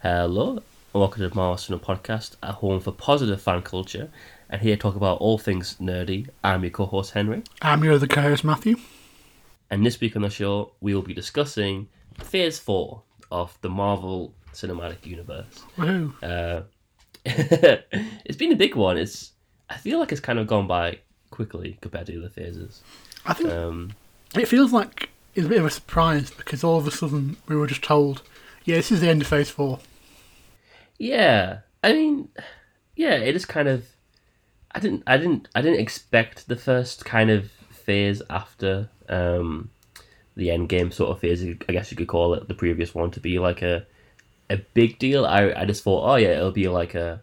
Hello, welcome to the Marvelous Cinema Podcast, a home for positive fan culture. And here to talk about all things nerdy, I'm your co-host Henry. I'm your other co-host Matthew. And this week on the show, we will be discussing Phase 4 of the Marvel Cinematic Universe. Woohoo. Uh, it's been a big one. It's I feel like it's kind of gone by quickly compared to the other phases. I think Um, it feels like it's a bit of a surprise because all of a sudden we were just told, yeah, this is the end of Phase 4. Yeah, I mean, yeah, it is kind of. I didn't, I didn't, I didn't expect the first kind of phase after um, the end game sort of phase. I guess you could call it the previous one to be like a a big deal. I I just thought, oh yeah, it'll be like a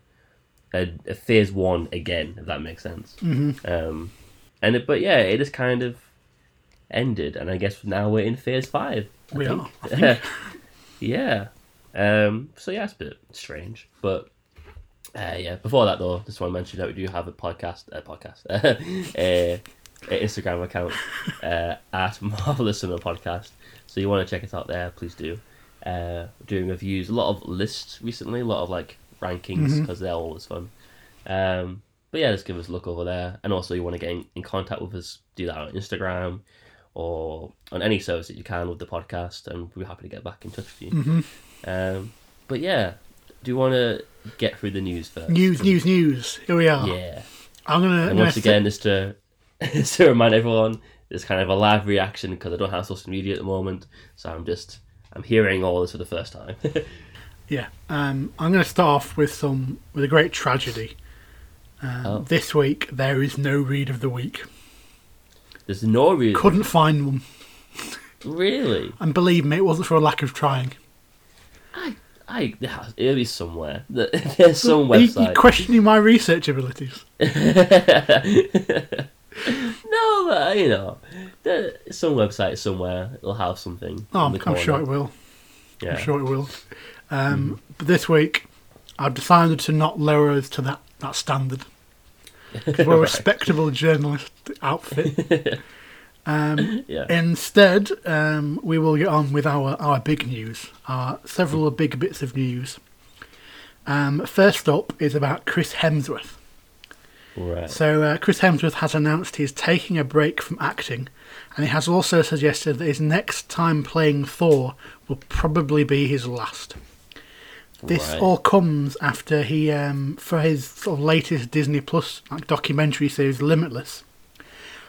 a, a phase one again, if that makes sense. Mm-hmm. Um, and it, but yeah, it is kind of ended, and I guess now we're in phase five. I We think. are, I think. yeah. Um, so yeah, it's a bit strange, but uh, yeah. Before that, though, just want to mention that we do have a podcast, a podcast, a, a Instagram account uh, at Marvelous Cinema Podcast. So you want to check us out there, please do. Uh, doing reviews, a lot of lists recently, a lot of like rankings because they're always fun. Um, but yeah, just give us a look over there, and also you want to get in, in contact with us, do that on Instagram or on any service that you can with the podcast, and we're happy to get back in touch with you. hmm Um, but yeah, do you want to get through the news first? News, news, news. Here we are. Yeah. I'm gonna. And once again, just to, just to remind everyone, there's kind of a live reaction because I don't have social media at the moment, so I'm just I'm hearing all this for the first time. yeah. Um, I'm going to start off with some with a great tragedy. Um, Oh. This week there is no read of the week. there's no read. Couldn't find one, Really? and believe me, it wasn't for a lack of trying. I I be somewhere. There's some Are you, you website. questioning my research abilities? no, but you know, some website somewhere it'll have something. Oh, I'm, I'm sure it will. Yeah. I'm sure it will. Um, But this week, I've decided to not lower us to that, that standard. we're a Right. respectable journalist outfit. Um, Yeah. instead, um, we will get on with our, our big news, our several big bits of news. Um, first up is about Chris Hemsworth. Right. So, uh, Chris Hemsworth has announced he's taking a break from acting, and he has also suggested that his next time playing Thor will probably be his last. This Right. all comes after he, um, for his sort of latest Disney Plus like, documentary series, Limitless.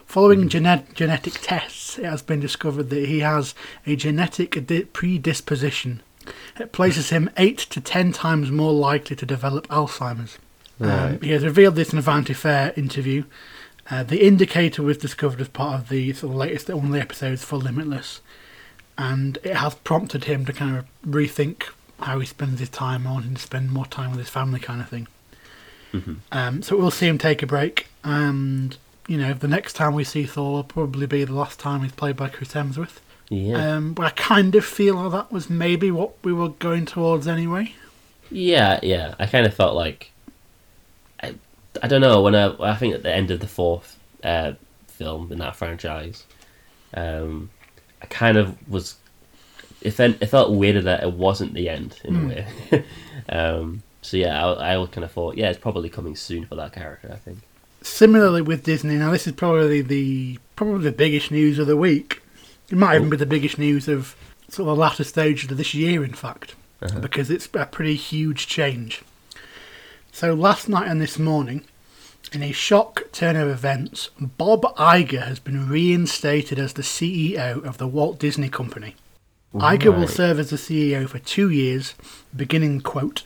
Following genet- genetic tests, it has been discovered that he has a genetic di- predisposition. It places him eight to ten times more likely to develop Alzheimer's. Um, he has revealed this in a Vanity Fair interview. Uh, the indicator was discovered as part of the sort of latest the episodes for Limitless, and it has prompted him to kind of rethink how he spends his time, wanting to spend more time with his family, kind of thing. Mhm. Um, so we'll see him take a break, and you know, the next time we see Thor will probably be the last time he's played by Chris Hemsworth. Yeah. Um, but I kind of feel like that was maybe what we were going towards anyway. Yeah, yeah. I kind of felt like I, I don't know when I I think at the end of the fourth uh, film in that franchise, um, I kind of was. It felt, it felt weirder that it wasn't the end in Hmm. a way. um, so yeah, I, I kind of thought, yeah, it's probably coming soon for that character. I think. Similarly with Disney, now this is probably the probably the biggest news of the week. It might even be the biggest news of sort of the latter stages of this year, in fact, Uh-huh. because it's a pretty huge change. So last night and this morning, in a shock turn of events, Bob Iger has been reinstated as the CEO of the Walt Disney Company. Iger will serve as the CEO for two years, beginning, quote,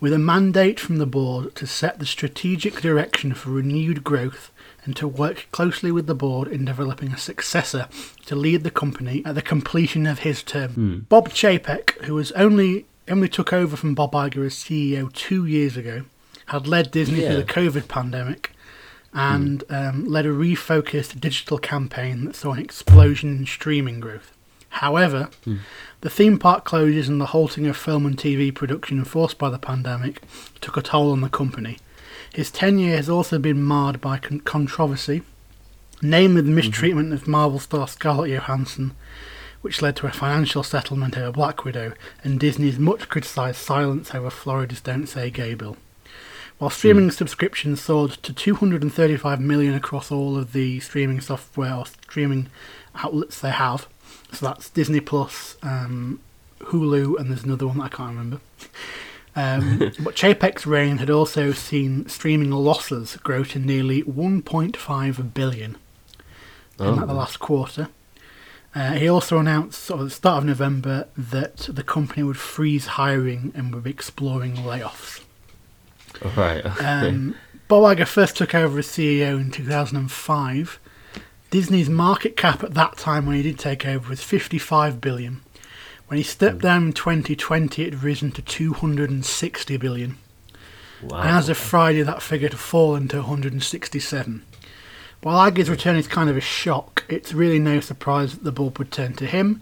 with a mandate from the board to set the strategic direction for renewed growth and to work closely with the board in developing a successor to lead the company at the completion of his term. Bob Chapek, who was only only took over from Bob Iger as CEO two years ago, had led Disney Yeah. through the COVID pandemic and um, led a refocused digital campaign that saw an explosion in streaming growth. However, hmm. the theme park closures and the halting of film and TV production enforced by the pandemic took a toll on the company. His tenure has also been marred by con- controversy, namely the mm-hmm. mistreatment of Marvel star Scarlett Johansson, which led to a financial settlement over Black Widow and Disney's much criticised silence over Florida's Don't Say Gay bill. While streaming hmm. subscriptions soared to 235 million across all of the streaming software or streaming outlets they have, so that's Disney Plus, um, Hulu, and there's another one that I can't remember. Um, but Chapek's reign had also seen streaming losses grow to nearly 1.5 billion in Oh. like, the last quarter. Uh, he also announced sort of at the start of November that the company would freeze hiring and would be exploring layoffs. Right. Okay. Um, first took over as CEO in 2005. Disney's market cap at that time when he did take over was 55 billion. When he stepped hmm. down in 2020, it had risen to 260 billion. wow. And as of Friday, that figure had fallen to 167. While Iger's hmm. return is kind of a shock, it's really no surprise that the bulb would turn to him.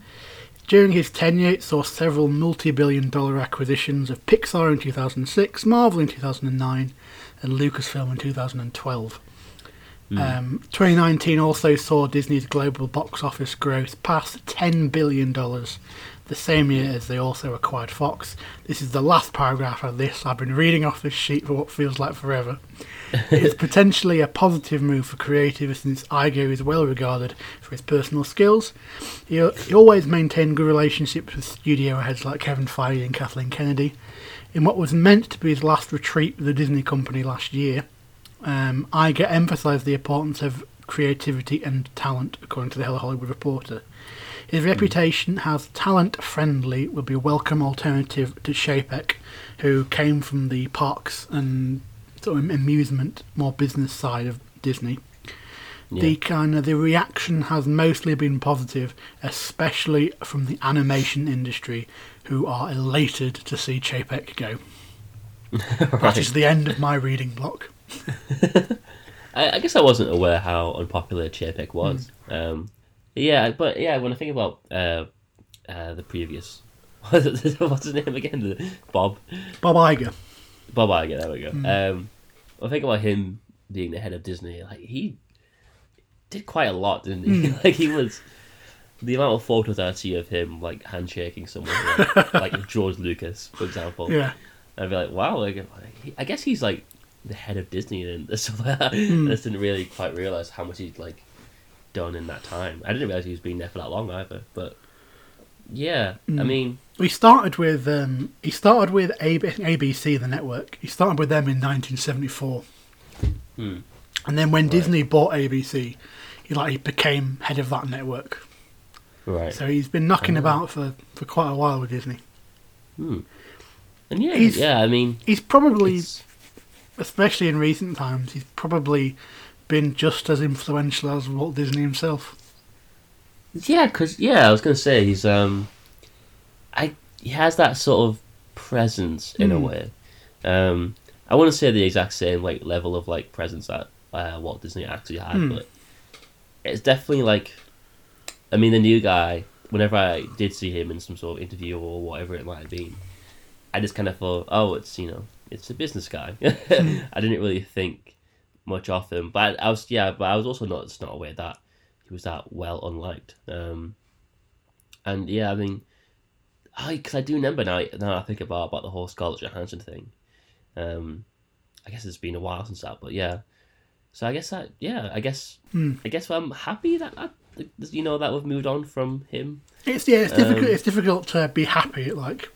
During his tenure, it saw several multi billion dollar acquisitions of Pixar in 2006, Marvel in 2009, and Lucasfilm in 2012. Um, 2019 also saw Disney's global box office growth past $10 billion, the same year as they also acquired Fox. This is the last paragraph of this. I've been reading off this sheet for what feels like forever. it's potentially a positive move for creative since Iger is well regarded for his personal skills. He, he always maintained good relationships with studio heads like Kevin Feige and Kathleen Kennedy. In what was meant to be his last retreat with the Disney company last year, um, Iger emphasised the importance of creativity and talent, according to the Hello Hollywood Reporter. His reputation as talent friendly would be a welcome alternative to Chapek, who came from the parks and sort of amusement, more business side of Disney. Yeah. The kind of the reaction has mostly been positive, especially from the animation industry, who are elated to see Chapek go. That Right. is the end of my reading block. I, I guess I wasn't aware how unpopular Chapek was. Hmm. Um, yeah, but yeah, when I think about uh, uh, the previous, what's his name again? The, Bob Bob Iger. Bob Iger. There we go. Hmm. Um, I think about him being the head of Disney. Like he did quite a lot, didn't he? Hmm. like he was the amount of photos I see of him like handshaking someone, like, like George Lucas, for example. Yeah. I'd be like, wow, like, I guess he's like the head of Disney and stuff like. Hmm. I just didn't really quite realize how much he'd like done in that time. I didn't realize he was being there for that long either. But yeah, Hmm. I mean, he started with um, he started with ABC, the network. He started with them in 1974, hmm, and then when Disney bought ABC, he like he became head of that network. right, So he's been knocking Oh. about for, for quite a while with Disney. hmm. and yeah, He's- yeah. I mean, He's probably, it's, especially in recent times, he's probably been just as influential as Walt Disney himself. yeah, because yeah, I was gonna say he's um, I he has that sort of presence in a Hmm. way. Um, I wouldn't say the exact same like level of like presence that uh, Walt Disney actually had, Hmm. but it's definitely like, I mean, the new guy. Whenever I did see him in some sort of interview or whatever it might have been, I just kind of thought, oh, it's you know, it's a business guy. I didn't really think much of him, but I was yeah, but I was also not not aware that he was that well unliked. Um, and yeah, I mean, I because I do remember now. Now I think about about the whole Scarlett Johansson thing. Um, I guess it's been a while since that, but yeah. So I guess that yeah, I guess Hmm. I guess I'm happy that I, you know that we've moved on from him. It's yeah, it's difficult. Um, it's difficult to be happy like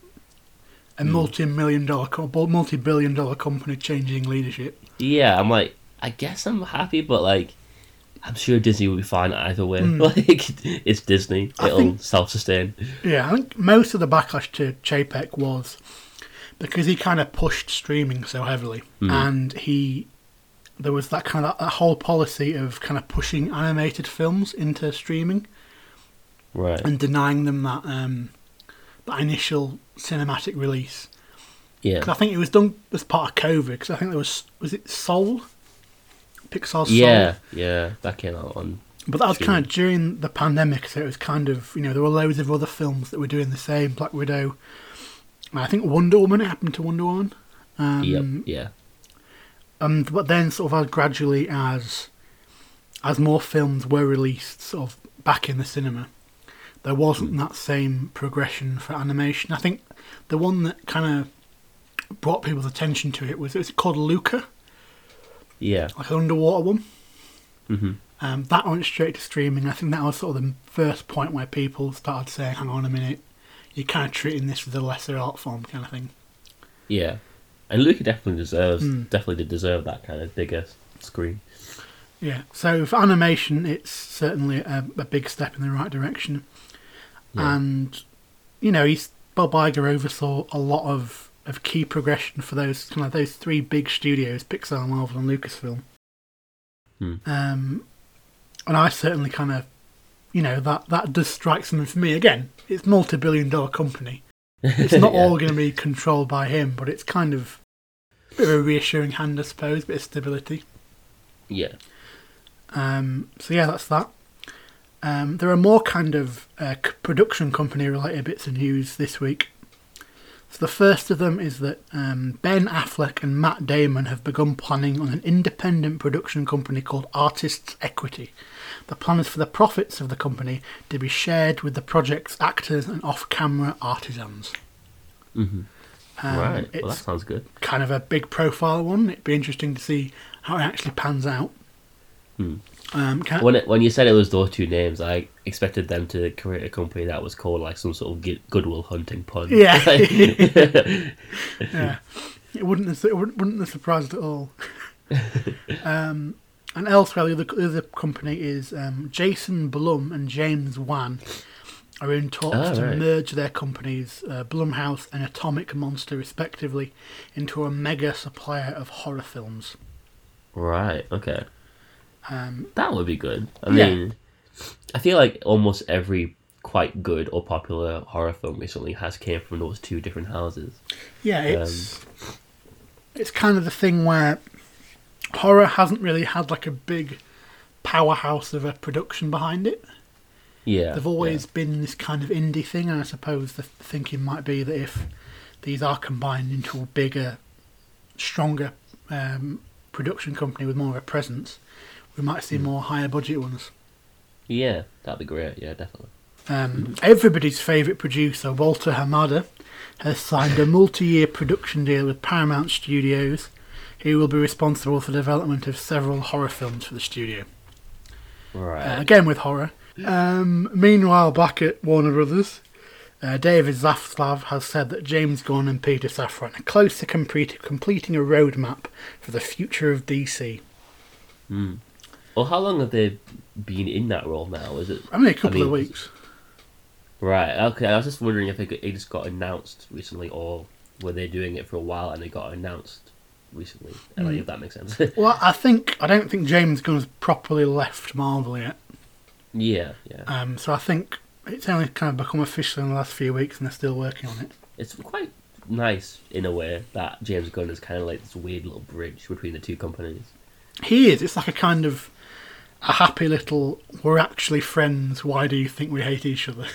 a Hmm. multi-million dollar, multi-billion dollar company changing leadership. Yeah, I'm like I guess I'm happy, but like I'm sure Disney will be fine either way. Hmm. Like it's Disney, I it'll self-sustain. Yeah, I think most of the backlash to Chapek was because he kind of pushed streaming so heavily, Mhm. and he there was that kind of that whole policy of kind of pushing animated films into streaming Right. and denying them that um, that initial cinematic release. Yeah. 'Cause I think it was done as part of COVID. Because I think there was was it Soul, Pixar's Soul. Yeah, yeah, that came out on. But that was kind of during the pandemic, so it was kind of you know there were loads of other films that were doing the same. Black Widow, I think Wonder Woman. It happened to Wonder Woman. Um, yep, yeah, And but then sort of as gradually as as more films were released, sort of back in the cinema, there wasn't that same progression for animation. I think the one that kind of brought people's attention to it was it was called Luca, Yeah. like an underwater one. hmm Um, that went straight to streaming. I think that was sort of the first point where people started saying, "Hang on a minute, you're kind of treating this as a lesser art form kind of thing." Yeah. And Luca definitely deserves Hmm. definitely did deserve that kind of bigger screen. Yeah. So for animation, it's certainly a, a big step in the right direction. Yeah. And you know, he's Bob Iger oversaw a lot of, of key progression for those kind of those three big studios: Pixar, Marvel, and Lucasfilm. Hmm. Um, and I certainly kind of, you know, that that does strike something for me. Again, it's multi-billion-dollar company. It's not Yeah. all going to be controlled by him, but it's kind of a bit of a reassuring hand, I suppose, bit of stability. Yeah. Um, so yeah, that's that. Um, there are more kind of uh, production company related bits of news this week. So the first of them is that um, Ben Affleck and Matt Damon have begun planning on an independent production company called Artists Equity. The plan is for the profits of the company to be shared with the project's actors and off-camera artisans. hmm Um, right. Well, that sounds good. kind of a big profile one. It'd be interesting to see how it actually pans out. Hmm. Um, When it, when you said it was those two names, I expected them to create a company that was called like some sort of Goodwill Hunting pun. Yeah. yeah, it wouldn't have, it wouldn't wouldn't have surprised at all. um, and elsewhere, the other, the other company is um, Jason Blum and James Wan are in talks Oh, to right. merge their companies, uh, Blumhouse and Atomic Monster, respectively, into a mega supplier of horror films. right. Okay. Um, That would be good. I Yeah. mean, I feel like almost every quite good or popular horror film recently has came from those two different houses. Yeah, it's it's kind of the thing where horror hasn't really had like a big powerhouse of a production behind it. Yeah. They've always been this kind of indie thing, and I suppose the thinking might be that if these are combined into a bigger, stronger um, production company with more of a presence, we might see more higher budget ones. Yeah. yeah, that'd be great. Yeah, definitely. Um, everybody's favourite producer, Walter Hamada, has signed a multi year production deal with Paramount Studios, who will be responsible for the development of several horror films for the studio. Right. Uh, again with horror. Um, meanwhile, back at Warner Brothers, uh, David Zaslav has said that James Gunn and Peter Safran are close to complete, completing a roadmap for the future of DC. Mm. Well, how long have they been in that role now? Is it I mean, a couple mean, of weeks. right? Okay, I was just wondering if it, it just got announced recently, or were they doing it for a while and it got announced recently? And, Like, Mm. if that makes sense. Well, I think I don't think James Gunn's properly left Marvel yet. yeah, yeah. Um, so I think it's only kind of become official in the last few weeks, and they're still working on it. It's quite nice in a way that James Gunn is kind of like this weird little bridge between the two companies. He is. It's like a kind of a happy little. We're actually friends. Why do you think we hate each other?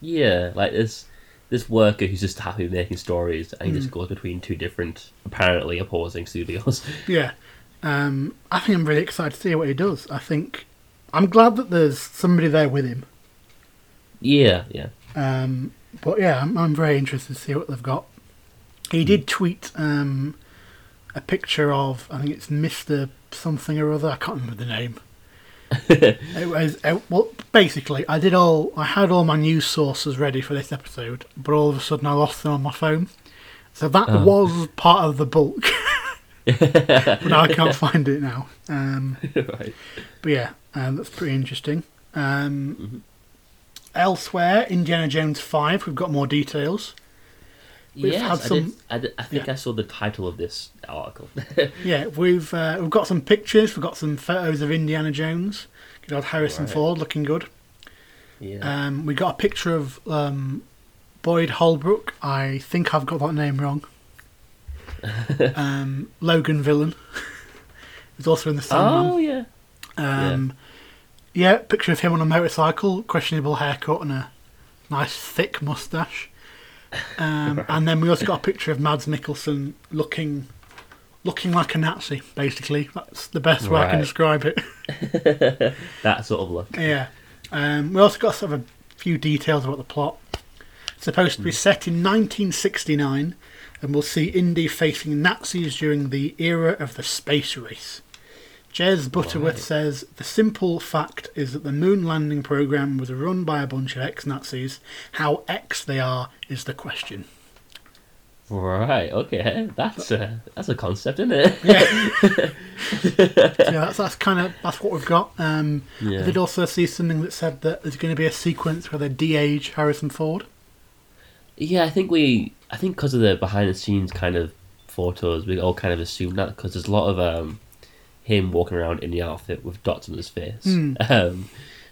Yeah, like this this worker who's just happy making stories and he Mm. just goes between two different, apparently opposing studios. Yeah. Um, I think I'm really excited to see what he does. I think I'm glad that there's somebody there with him. yeah, yeah. Um, but yeah, I'm, I'm very interested to see what they've got. He did tweet um, a picture of I think it's Mister something or other. I can't remember the name. it was uh, well, basically I did all I had all my news sources ready for this episode, but all of a sudden I lost them on my phone. So that Oh. was part of the bulk, but now I can't find it now. Um, right. but yeah, um, that's pretty interesting. Um, Mhm. Elsewhere, Indiana Jones 5, we've got more details. We've yes, had I, some- did, I, did, I think yeah. I saw the title of this article. Yeah, we've uh, we've got some pictures, we've got some photos of Indiana Jones. Good old Harrison Right. Ford looking good. yeah. Um, we got a picture of um, Boyd Holbrook. I think I've got that name wrong. um, Logan Villain. He's also in the Sandman. oh yeah. Um, yeah. picture of him on a motorcycle, questionable haircut and a nice thick mustache. Um, and then we also got a picture of Mads Mikkelsen looking, looking like a Nazi. Basically, that's the best way I can describe it. that sort of look. yeah. Um, we also got sort of a few details about the plot. It's supposed to be set in 1969, and we'll see Indy facing Nazis during the era of the space race. Jez Butterworth Right. says the simple fact is that the moon landing program was run by a bunch of ex Nazis. How ex they are is the question. Right. Okay. That's a that's a concept, isn't it? So yeah, that's, that's kind of that's what we've got. Um, I Yeah. did also see something that said that there's going to be a sequence where they de-age Harrison Ford. Yeah, I think we, I think because of the behind the scenes kind of photos, we all kind of assumed that because there's a lot of um, him walking around in the outfit with dots on his face. Hmm. Um,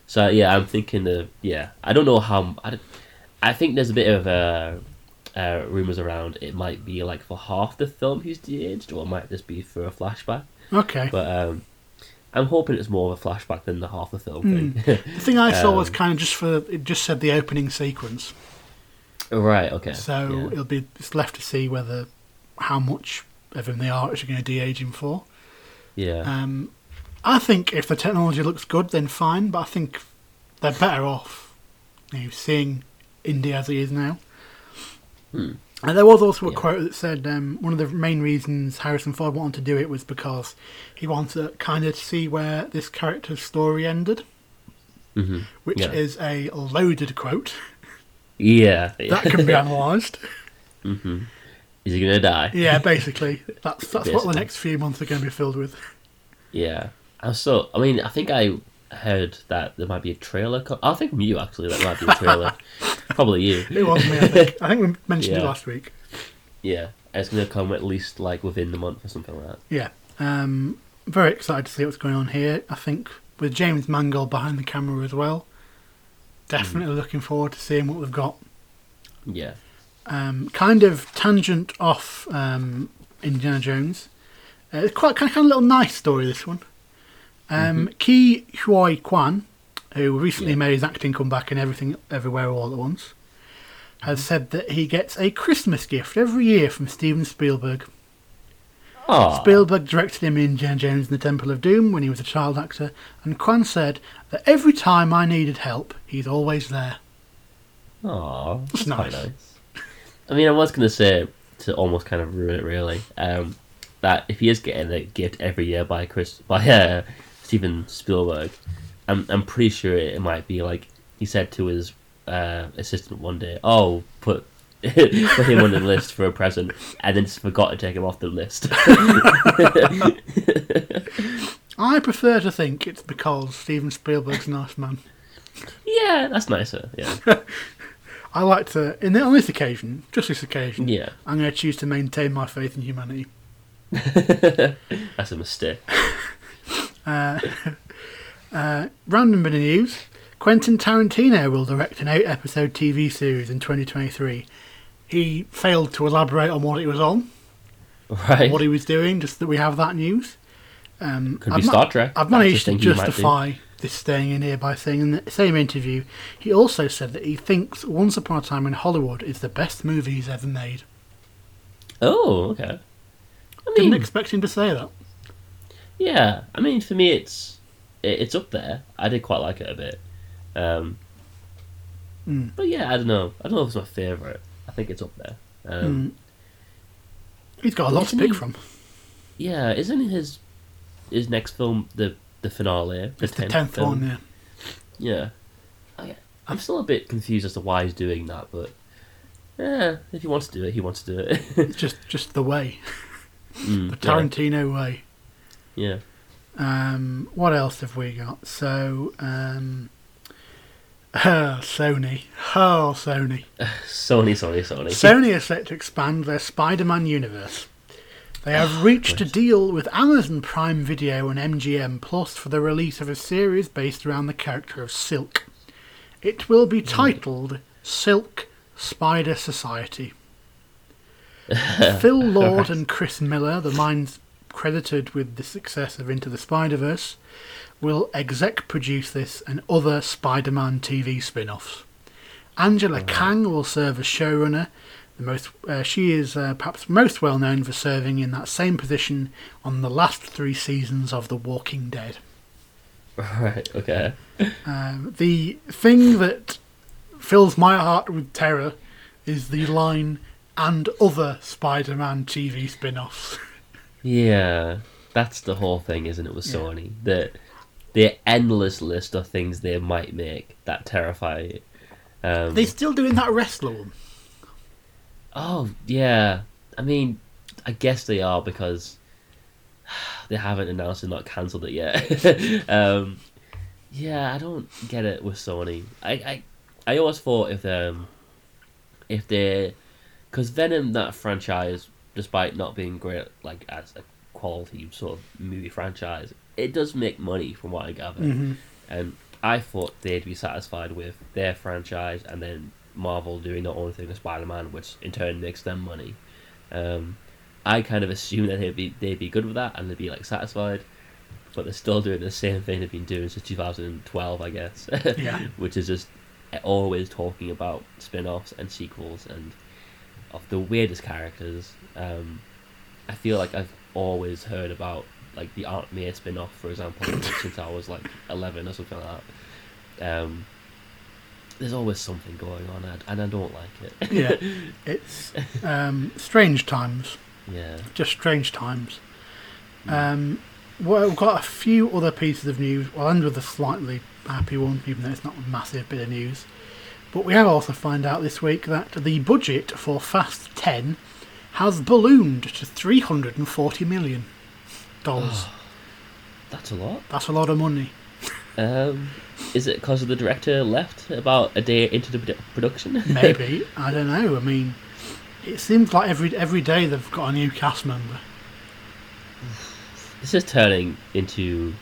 so yeah, I'm thinking of yeah. I don't know how. I, I think there's a bit of uh, uh, rumors around it might be like for half the film he's de-aged, or it might just be for a flashback. Okay. But um, I'm hoping it's more of a flashback than the half the film Hmm. thing. The thing I saw was Um, kind of just for it just said the opening sequence, right. Okay. so yeah. it'll be it's left to see whether how much of him they are actually going to de-age him for. Yeah. Um, I think if the technology looks good, then fine. But I think they're better off, you know, seeing India as it is now. Hmm. And there was also a Yeah. quote that said um, one of the main reasons Harrison Ford wanted to do it was because he wanted to kind of see where this character's story ended, hmm which Yeah. is a loaded quote Yeah. that can be analysed. hmm Is he gonna die? Yeah, basically, that's that's what the next few months are going to be filled with. Yeah. I'm so. I mean, I think I heard that there might be a trailer. Co- I think from you actually that might be a trailer. Probably you. It was me, I think. I think we mentioned it last week. Yeah. It's gonna come at least like within the month or something like that. Yeah. Um, very excited to see what's going on here. I think with James Mangold behind the camera as well. Definitely looking forward to seeing what we've got. Yeah. Um, kind of tangent off um, Indiana Jones. Uh, it's quite kind of, kind of little nice story. This one. Um, Ke Huy Quan, who recently Yeah. made his acting comeback in Everything Everywhere All at Once, has said that he gets a Christmas gift every year from Steven Spielberg. Oh. Spielberg directed him in Indiana Jones and the Temple of Doom when he was a child actor, and Kwan said that every time I needed help, he's always there. Oh. That's nice. nice. I mean, I was gonna say to almost kind of ruin it really. Um, that if he is getting a gift every year by Chris by uh, Steven Spielberg, I'm I'm pretty sure it might be like he said to his uh, assistant one day, "Oh, put." put him on the list for a present, and then just forgot to take him off the list. I prefer to think it's because Steven Spielberg's a nice man. yeah, that's nicer. Yeah, I like to, in the, on this occasion, just this occasion, yeah, I'm going to choose to maintain my faith in humanity. that's a mistake. Uh, uh, random bit of news. Quentin Tarantino will direct an eight episode TV series in 2023. He failed to elaborate on what it was on, Right? what he was doing, just that we have that news. Um, Could I've be ma- Star Trek. I've managed to justify this staying in here by saying in the same interview, he also said that he thinks Once Upon a Time in Hollywood is the best movie he's ever made. Oh, okay. I Didn't expect him to say that. yeah. I mean, for me, it's it, it's up there. I did quite like it a bit. Um, Mm. But yeah, I don't know. I don't know if it's my favorite. I think it's up there. Um, Mm. He's got a lot to pick he- from. Yeah, isn't his his next film the the finale? It's the tenth film? one, yeah. Yeah. I, I'm still a bit confused as to why he's doing that, but yeah, if he wants to do it, he wants to do it. It's just just the way, Mm, the yeah, Tarantino way. Yeah. Um, what else have we got? So, um, Sony. Oh, Sony. Sony, Sony, Sony. Sony is set to expand their Spider-Man universe. They have reached a deal with Amazon Prime Video and MGM Plus for the release of a series based around the character of Silk. It will be titled Silk Spider Society. Phil Lord and Chris Miller, the minds credited with the success of Into the Spider Verse, will exec produce this and other Spider Man TV spin offs. Angela Kang will serve as showrunner. Most, uh, she is uh, perhaps most well known for serving in that same position on the last three seasons of The Walking Dead. Right. Okay. Um, the thing that fills my heart with terror is the line and other Spider-Man TV spin-offs. Yeah, that's the whole thing, isn't it, with Yeah. Sony? The the endless list of things they might make that terrify you. Um, They're still doing that wrestler one. Oh yeah, I mean, I guess they are because they haven't announced and not cancelled it yet. um, yeah, I don't get it with Sony. I I, I always thought if um if they because Venom that franchise, despite not being great like as a quality sort of movie franchise, it does make money from what I gather. Mhm. And I thought they'd be satisfied with their franchise and then Marvel doing their own thing with Spider Man, which in turn makes them money. Um, I kind of assume that they'd be they'd be good with that and they'd be like satisfied, but they're still doing the same thing they've been doing since 2012, I guess. Yeah. which is just always talking about spin-offs and sequels and of the weirdest characters. Um, I feel like I've always heard about like the Aunt May spin-off, for example, since I was like 11 or something like that. Um, there's always something going on, and- I don't like it. Yeah, it's um, strange times. yeah. Just strange times. Um, well, we've got a few other pieces of news. I'll end with a slightly happy one, even though it's not a massive bit of news. But we have also found out this week that the budget for Fast 10 has ballooned to $340 million. That's a lot. That's a lot of money. Um, is it because the director left about a day into the produ- production? Maybe. I don't know. I mean, it seems like every every day they've got a new cast member. this is turning into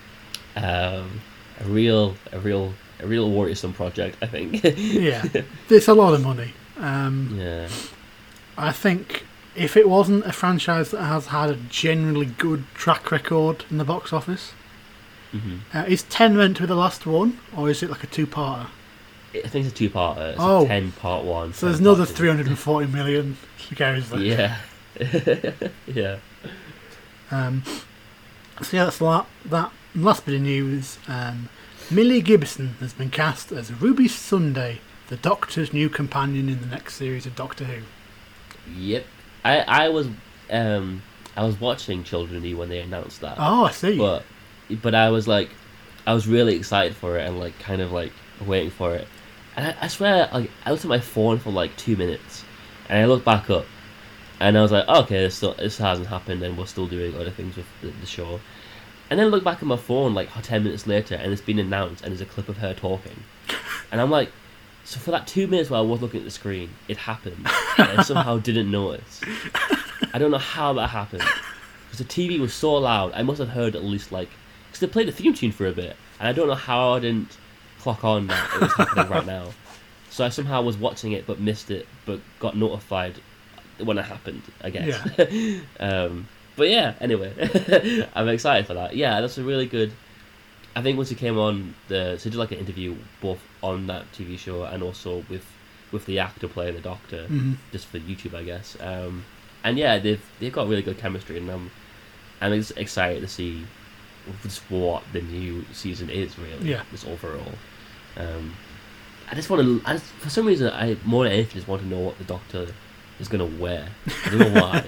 um, a real, a real, a real worrisome project. I think. Yeah, it's a lot of money. Um, yeah. I think if it wasn't a franchise that has had a generally good track record in the box office, hmm uh, is 10 meant to be the last one, or is it like a two-parter? I think it's a two-parter. It's Oh. a ten part one. So there's another 340 million to go, there? Yeah. yeah. Um, so yeah, that's that. That last bit of news. Um, Millie Gibson has been cast as Ruby Sunday, the Doctor's new companion in the next series of Doctor Who. Yep. I I was um I was watching Children of E when they announced that. Oh, I see. but but I was like, I was really excited for it and like kind of like waiting for it. And I, I swear, like I looked at my phone for like two minutes, and I looked back up, and I was like, oh, okay, this still this hasn't happened, and we're still doing other things with the, the show. And then I look back at my phone like ten minutes later, and it's been announced, and there's a clip of her talking, and I'm like. So for that two minutes while I was looking at the screen, it happened, and I somehow didn't notice. I don't know how that happened because the TV was so loud. I must have heard at least like because they played the theme tune for a bit, and I don't know how I didn't clock on that it was happening right now. So I somehow was watching it but missed it, but got notified when it happened. I guess. um, but yeah, anyway, I'm excited for that. Yeah, that's a really good. I think once he came on the, so did like an interview both on that TV show and also with with the actor playing the Doctor, Mhm. just for YouTube, I guess. Um, and yeah, they've they've got really good chemistry, and I'm I'm ex- excited to see just what the new season is really. Yeah. Just overall. Um, I just want to. I just, for some reason, I more than anything just want to know what the Doctor is gonna wear. I don't know why.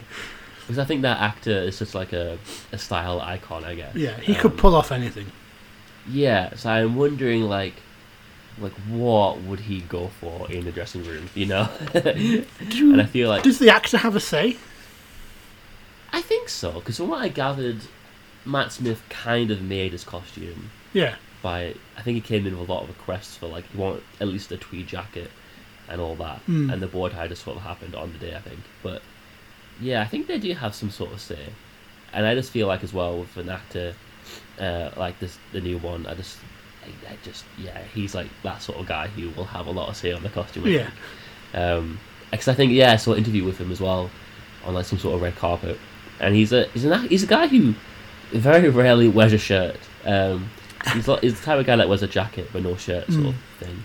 Because I think that actor is just like a, a style icon, I guess. Yeah, he Um, could pull off anything. Yeah, so I'm wondering like like what would he go for in the dressing room, you know? Do, and I feel like does the actor have a say? I think so, because from what I gathered, Matt Smith kind of made his costume Yeah. by I think he came in with a lot of requests for like you want at least a tweed jacket and all that, Hmm. and the board hire just sort of happened on the day I think. But yeah, I think they do have some sort of say, and I just feel like as well with an actor uh, like this the new one, I just I, I just yeah he's like that sort of guy who will have a lot of say on the costume. Yeah. Um, because I think yeah, I saw an interview with him as well on like some sort of red carpet, and he's a he's an he's a guy who very rarely wears a shirt. Um, he's like, he's the type of guy that wears a jacket but no shirt sort of thing.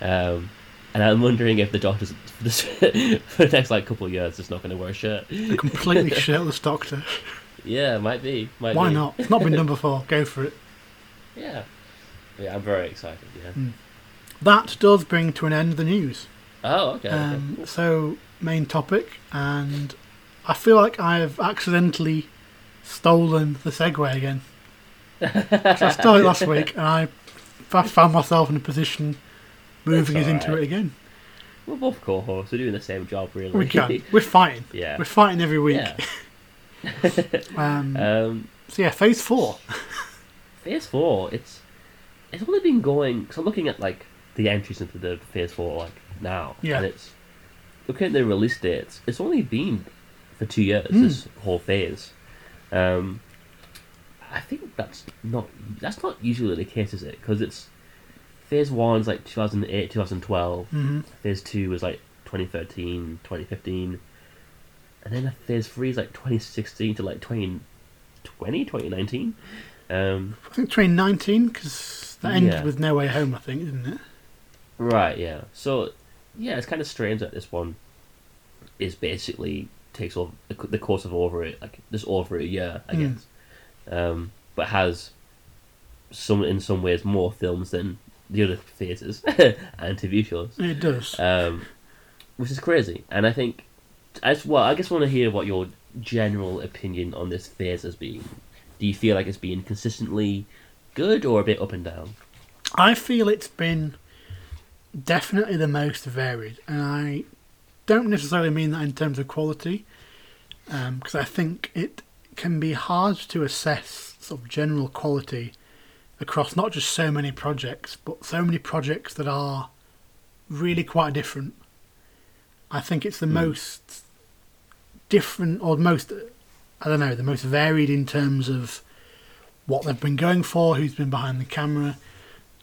Um, and I'm wondering if the doctor's for, this, for the next like couple of years just not going to wear a shirt. A completely shirtless doctor. Yeah, might be. Might Why be. not? It's not been done before. Go for it. Yeah. Yeah, I'm very excited. Yeah. that does bring to an end the news. Oh, okay. okay. Um, so, main topic, and I feel like I've accidentally stolen the segue again. I stole it last week, and I found myself in a position moving us into alright. it again. We're both co-hosts. We're doing the same job, really. We can. We're fighting. yeah. We're fighting every week. Yeah. Um, Um, so yeah, phase four. phase four. It's it's only been going. Cause I'm looking at like the entries into the phase four like now, Yeah. and it's looking at the release dates. It's only been for two years. Hmm. This whole phase. Um, I think that's not that's not usually the case, is it? Because it's phase one's like 2008, 2012. hmm Phase two was like 2013, 2015. And then phase three is like 2016 to like 2020, 2019. Um, I think 2019 because that ended Yeah. with No Way Home. I think, didn't it? right, yeah. So, yeah, it's kind of strange that this one is basically takes over the course of over it, like just over a year, I Mm. guess. Um, but has some in some ways more films than the other theatres and TV shows. It does. um, which is crazy. And I think, as well, I just want to hear what your general opinion on this phase has been. Do you feel like it's been consistently good or a bit up and down? I feel it's been definitely the most varied, and I don't necessarily mean that in terms of quality, um, because I think it can be hard to assess sort of general quality across not just so many projects, but so many projects that are really quite different. I think it's the hmm. most different, or most, I don't know, the most varied in terms of what they've been going for, who's been behind the camera,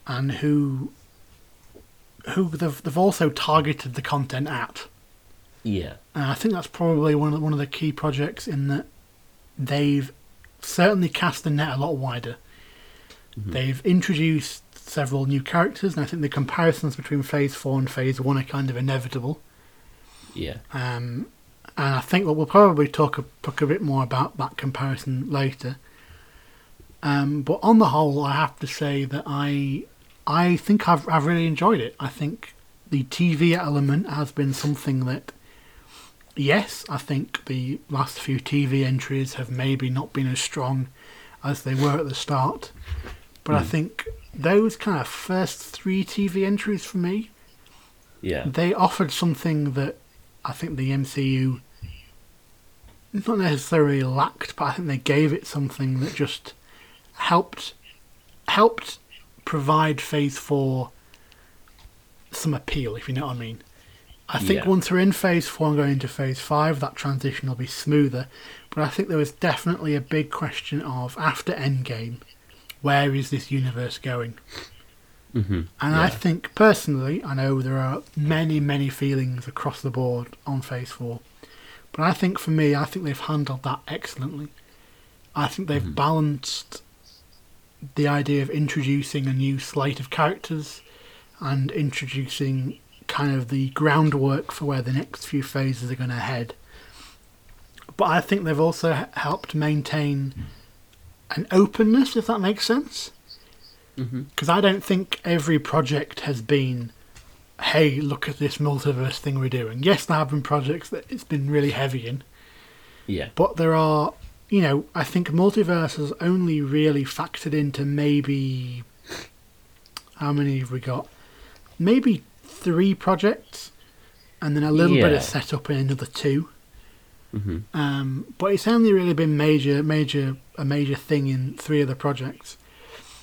and who who they've they've also targeted the content at. Yeah. And I think that's probably one of the, one of the key projects in that they've certainly cast the net a lot wider. They've introduced several new characters, and I think the comparisons between Phase Four and Phase One are kind of inevitable. Yeah. Um, and I think that we'll probably talk a, talk a bit more about that comparison later. Um, but on the whole, I have to say that I I think I've I've really enjoyed it. I think the TV element has been something that, yes, I think the last few TV entries have maybe not been as strong as they were at the start, but I Mm. think those kind of first three TV entries for me Yeah. they offered something that I think the MCU not necessarily lacked, but I think they gave it something that just helped helped provide Phase Four some appeal, if you know what I mean. I think Yeah. once we're in Phase Four and going into Phase Five, that transition will be smoother. But I think there was definitely a big question of after Endgame, where is this universe going? Mm-hmm. And I think personally, I know there are many, many feelings across the board on Phase 4. But I think for me, I think they've handled that excellently. I think they've balanced the idea of introducing a new slate of characters and introducing kind of the groundwork for where the next few phases are going to head. But I think they've also helped maintain an openness, if that makes sense Mm-hmm. because I don't think every project has been, hey, look at this multiverse thing we're doing. Yes, there have been projects that it's been really heavy in, Yeah. but there are, you know, I think multiverse has only really factored into maybe, how many have we got? Maybe three projects, and then a little bit of setup in another two. Mm-hmm. Um, but it's only really been major, major, a major thing in three of the projects.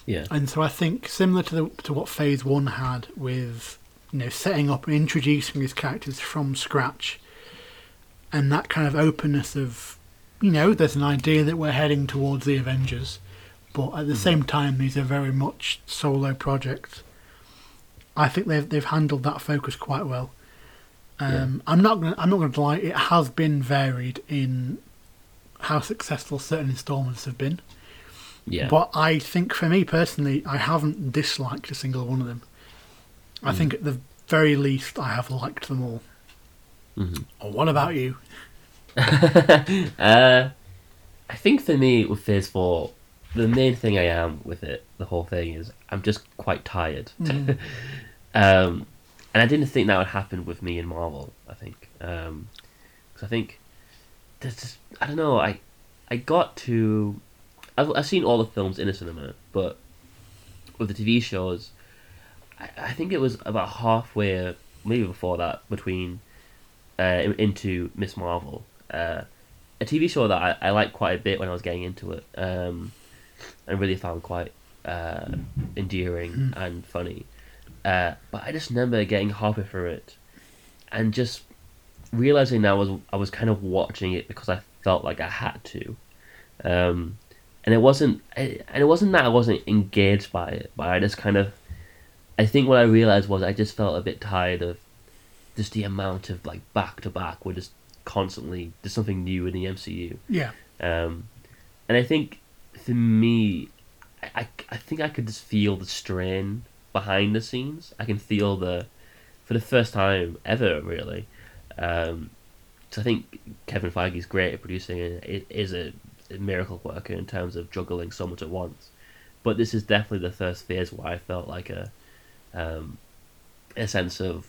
Yeah. And so I think similar to the, to what Phase One had with you know setting up and introducing these characters from scratch, and that kind of openness of you know there's an idea that we're heading towards the Avengers, but at the same time these are very much solo projects. I think they've they've handled that focus quite well. Um, I'm not gonna I'm not gonna lie. It has been varied in how successful certain installments have been. Yeah. But I think for me personally, I haven't disliked a single one of them. I think at the very least, I have liked them all. Mhm. Or what about you? uh, I think for me with Phase Four, the main thing I am with it, the whole thing is I'm just quite tired. Mm. Um, and I didn't think that would happen with me in Marvel. I think because I think there's just I don't know. I I got to I've I've seen all the films in a cinema, but with the TV shows, I, I think it was about halfway, maybe before that, between uh, into Ms. Marvel, uh, a TV show that I, I liked quite a bit when I was getting into it, um, and really found quite uh, endearing and funny. Uh, but I just remember getting halfway through it, and just realizing that I was I was kind of watching it because I felt like I had to, um, and it wasn't and it wasn't that I wasn't engaged by it, but I just kind of, I think what I realized was I just felt a bit tired of, just the amount of like back to back. We're just constantly there's something new in the MCU, Yeah. um, and I think for me, I, I, I think I could just feel the strain behind the scenes. I can feel the, for the first time ever, really. Um, so I think Kevin Feige's great at producing and it is a, miracle worker in terms of juggling so much at once. But this is definitely the first phase where I felt like a, um, a sense of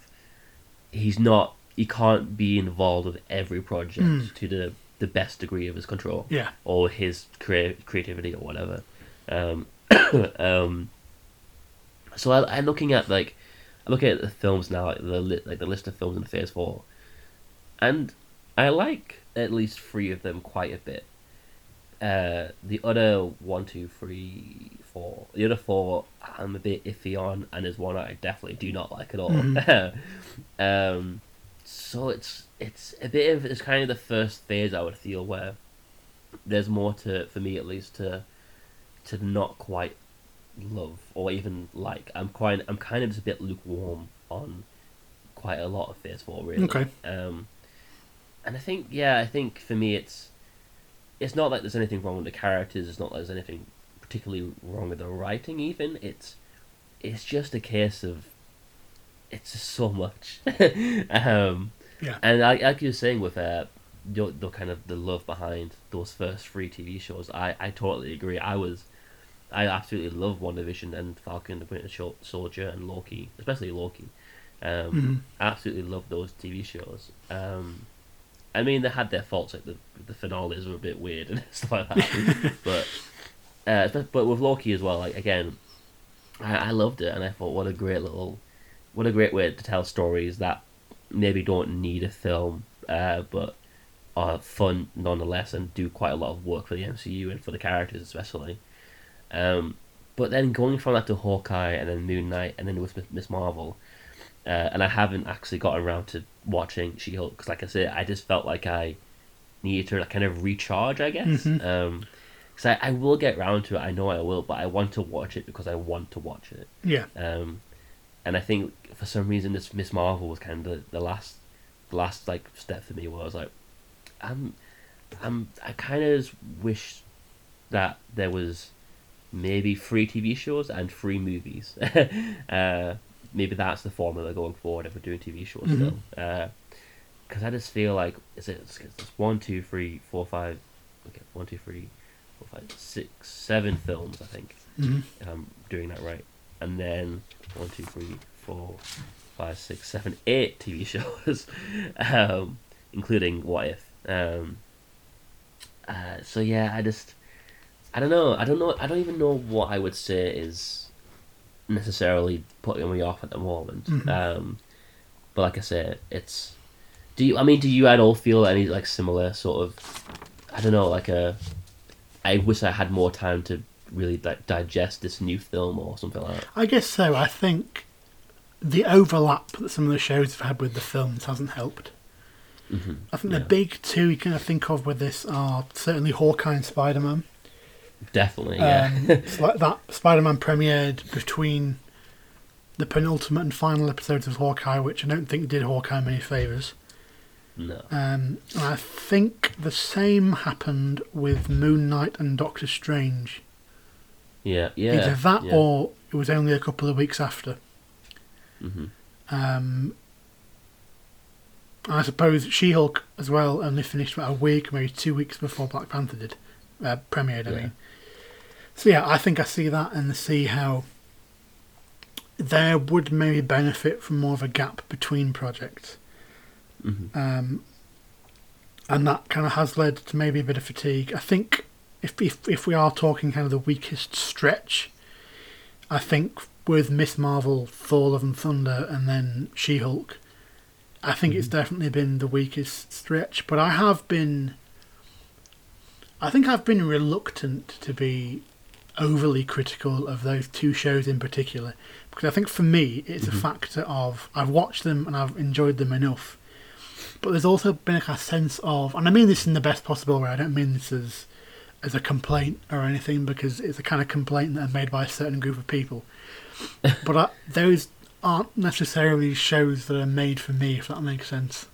he's not he can't be involved with every project Mm. to the the best degree of his control Yeah. or his crea- creativity or whatever. Um, um, so I, I'm looking at like I look at the films now, like the li- like the list of films in the Phase Four, and I like at least three of them quite a bit. Uh, the other one, two, three, four. The other four, I'm a bit iffy on, and there's one I definitely do not like at all. um, so it's it's a bit of it's kind of the first phase I would feel where there's more to for me at least to to not quite love or even like. I'm quite I'm kind of just a bit lukewarm on quite a lot of Phase Four really. Okay. Um, and I think yeah, I think for me it's it's not like there's anything wrong with the characters. It's not like there's anything particularly wrong with the writing. Even it's it's just a case of it's just so much. um, Yeah. and I, like you were saying with uh, the, the kind of the love behind those first three TV shows, I, I totally agree. I was, I absolutely love WandaVision and Falcon, the Winter Soldier, and Loki, especially Loki. Um, Mhm. Absolutely love those TV shows. Um, I mean, they had their faults, like the the finales were a bit weird and stuff like that. but uh, but but with Loki as well, like again, I, I loved it, and I thought, what a great little, what a great way to tell stories that maybe don't need a film, uh, but are fun nonetheless, and do quite a lot of work for the MCU and for the characters especially. Um, but then going from that to Hawkeye and then Moon Knight and then with Miss- Ms. Marvel, uh, and I haven't actually gotten around to watching She Hulk because, like I said, I just felt like I needed to like, kind of recharge, I guess. Mhm. Um, because I, I will get round to it, I know I will, but I want to watch it because I want to watch it. Yeah. Um, and I think for some reason this Ms. Marvel was kind of the, the last, the last like step for me where I was like, I'm, I'm, I kind of wish that there was maybe free TV shows and free movies. uh, maybe that's the formula going forward if we're doing TV shows Mhm. still. Because I just feel like is it it's, it's one, two, three, four, five. Okay, one, two, three, four, five, six, seven films. I think Mhm. if I'm doing that right. And then one, two, three, four, five, six, seven, eight TV shows, um, including What If. Um, uh, so yeah, I just, I don't know. I don't know. I don't even know what I would say is necessarily putting me off at the moment. Mhm. Um, but like I said, it's. Do you? I mean, do you at all feel any like similar sort of? I don't know, like a. I wish I had more time to really like digest this new film or something like that. I guess so. I think the overlap that some of the shows have had with the films hasn't helped. Mm-hmm. I think Yeah. the big two you kind of think of with this are certainly Hawkeye and Spider Man. Definitely, yeah. Um, it's like that Spider Man premiered between the penultimate and final episodes of Hawkeye, which I don't think did Hawkeye many favours. no. Um, and I think the same happened with Moon Knight and Doctor Strange. Yeah, yeah. Either that yeah. or it was only a couple of weeks after. hmm Um, I suppose She Hulk as well only finished about a week, maybe two weeks before Black Panther did uh, premiered. I Yeah. mean, so yeah, I think I see that and see how there would maybe benefit from more of a gap between projects. Mhm. Um, and that kind of has led to maybe a bit of fatigue. I think if, if if we are talking kind of the weakest stretch, I think with Ms. Marvel, Thor: Love and Thunder, and then She Hulk, I think it's definitely been the weakest stretch. But I have been, I think I've been reluctant to be overly critical of those two shows in particular because I think for me it's a mm-hmm. factor of I've watched them and I've enjoyed them enough. But there's also been a sense of, and I mean this in the best possible way. I don't mean this as as a complaint or anything because it's a kind of complaint that are made by a certain group of people. but I, those aren't necessarily shows that are made for me, if that makes sense.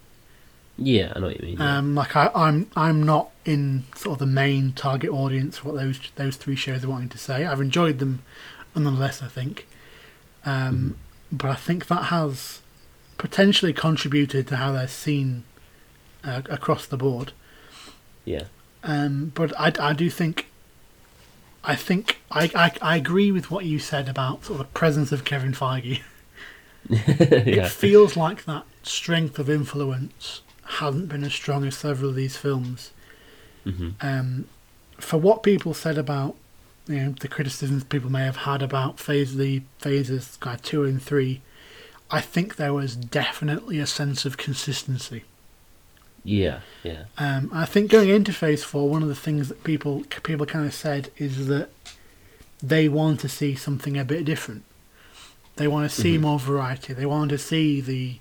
Yeah, I know what you mean. yeah. Um, like I, I'm, I'm not in sort of the main target audience for what those those three shows are wanting to say. I've enjoyed them, nonetheless. I think, um, but I think that has potentially contributed to how they're seen uh, across the board. yeah. Um, but I, I do think, I think I, I, I agree with what you said about sort of the presence of Kevin Feige. It feels like that strength of influence hasn't been as strong as several of these films. hmm Um, for what people said about, you know, the criticisms people may have had about phase the phases kind of two and three, I think there was definitely a sense of consistency. Yeah, yeah. Um, I think going into Phase Four, one of the things that people people kind of said is that they want to see something a bit different. They want to see Mhm. more variety. They want to see the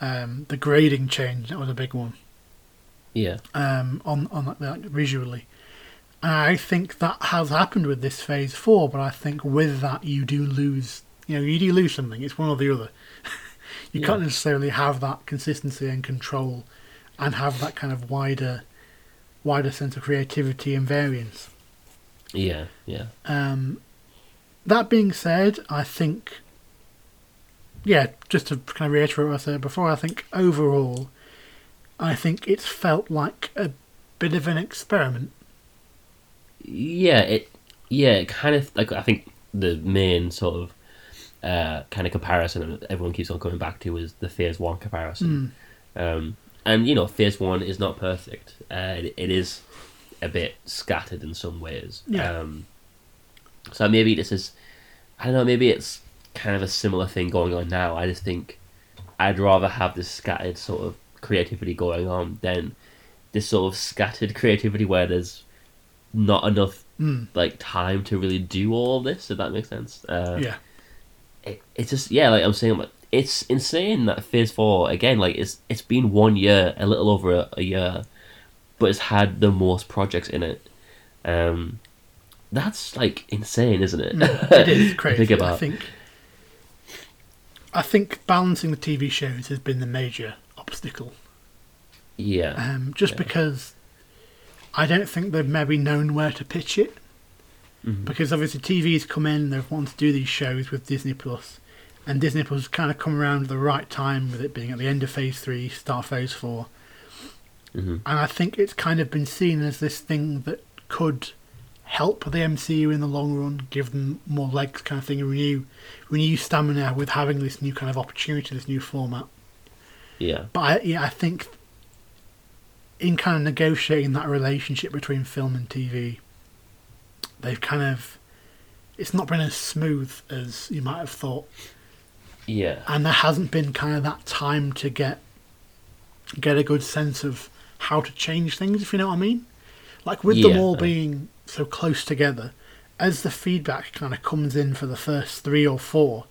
um, the grading change. That was a big one Yeah. um, on on like, like, visually. And I think that has happened with this Phase Four, but I think with that you do lose. You know, you do lose something. It's one or the other. you Yeah. can't necessarily have that consistency and control, and have that kind of wider, wider sense of creativity and variance. Yeah, yeah. Um, that being said, I think, yeah, just to kind of reiterate what I said before, I think overall, I think it's felt like a bit of an experiment. Yeah, it yeah, it kind of like I think the main sort of uh kind of comparison that everyone keeps on coming back to is the Phase One comparison. Um and you know, Phase One is not perfect. Uh it, it is a bit scattered in some ways. Yeah. Um so maybe this is I don't know, maybe it's kind of a similar thing going on now. I just think I'd rather have this scattered sort of creativity going on than this sort of scattered creativity where there's not enough Mm, like time to really do all of this. If that makes sense. Uh, yeah, it, it's just yeah, like I'm saying, like, it's insane that Phase Four again. Like it's it's been one year, a little over a, a year, but it's had the most projects in it. Um, that's like insane, isn't it? Mm, it is crazy. Think I about. think. I think balancing the TV shows has been the major obstacle. Yeah, Um, just Yeah. because I don't think they've maybe known where to pitch it. Mhm. Because obviously TV's come in, they've wanted to do these shows with Disney Plus, and Disney Plus kind of come around at the right time with it being at the end of Phase Three, start Phase Four, Mhm. and I think it's kind of been seen as this thing that could help the MCU in the long run, give them more legs, kind of thing, renew, renew stamina with having this new kind of opportunity, this new format. yeah, But I, yeah, I think in kind of negotiating that relationship between film and TV, they've kind of it's not been as smooth as you might have thought, yeah, and there hasn't been kind of that time to get get a good sense of how to change things. If you know what I mean, like with them all being so close together, as the feedback kind of comes in for the first three or four,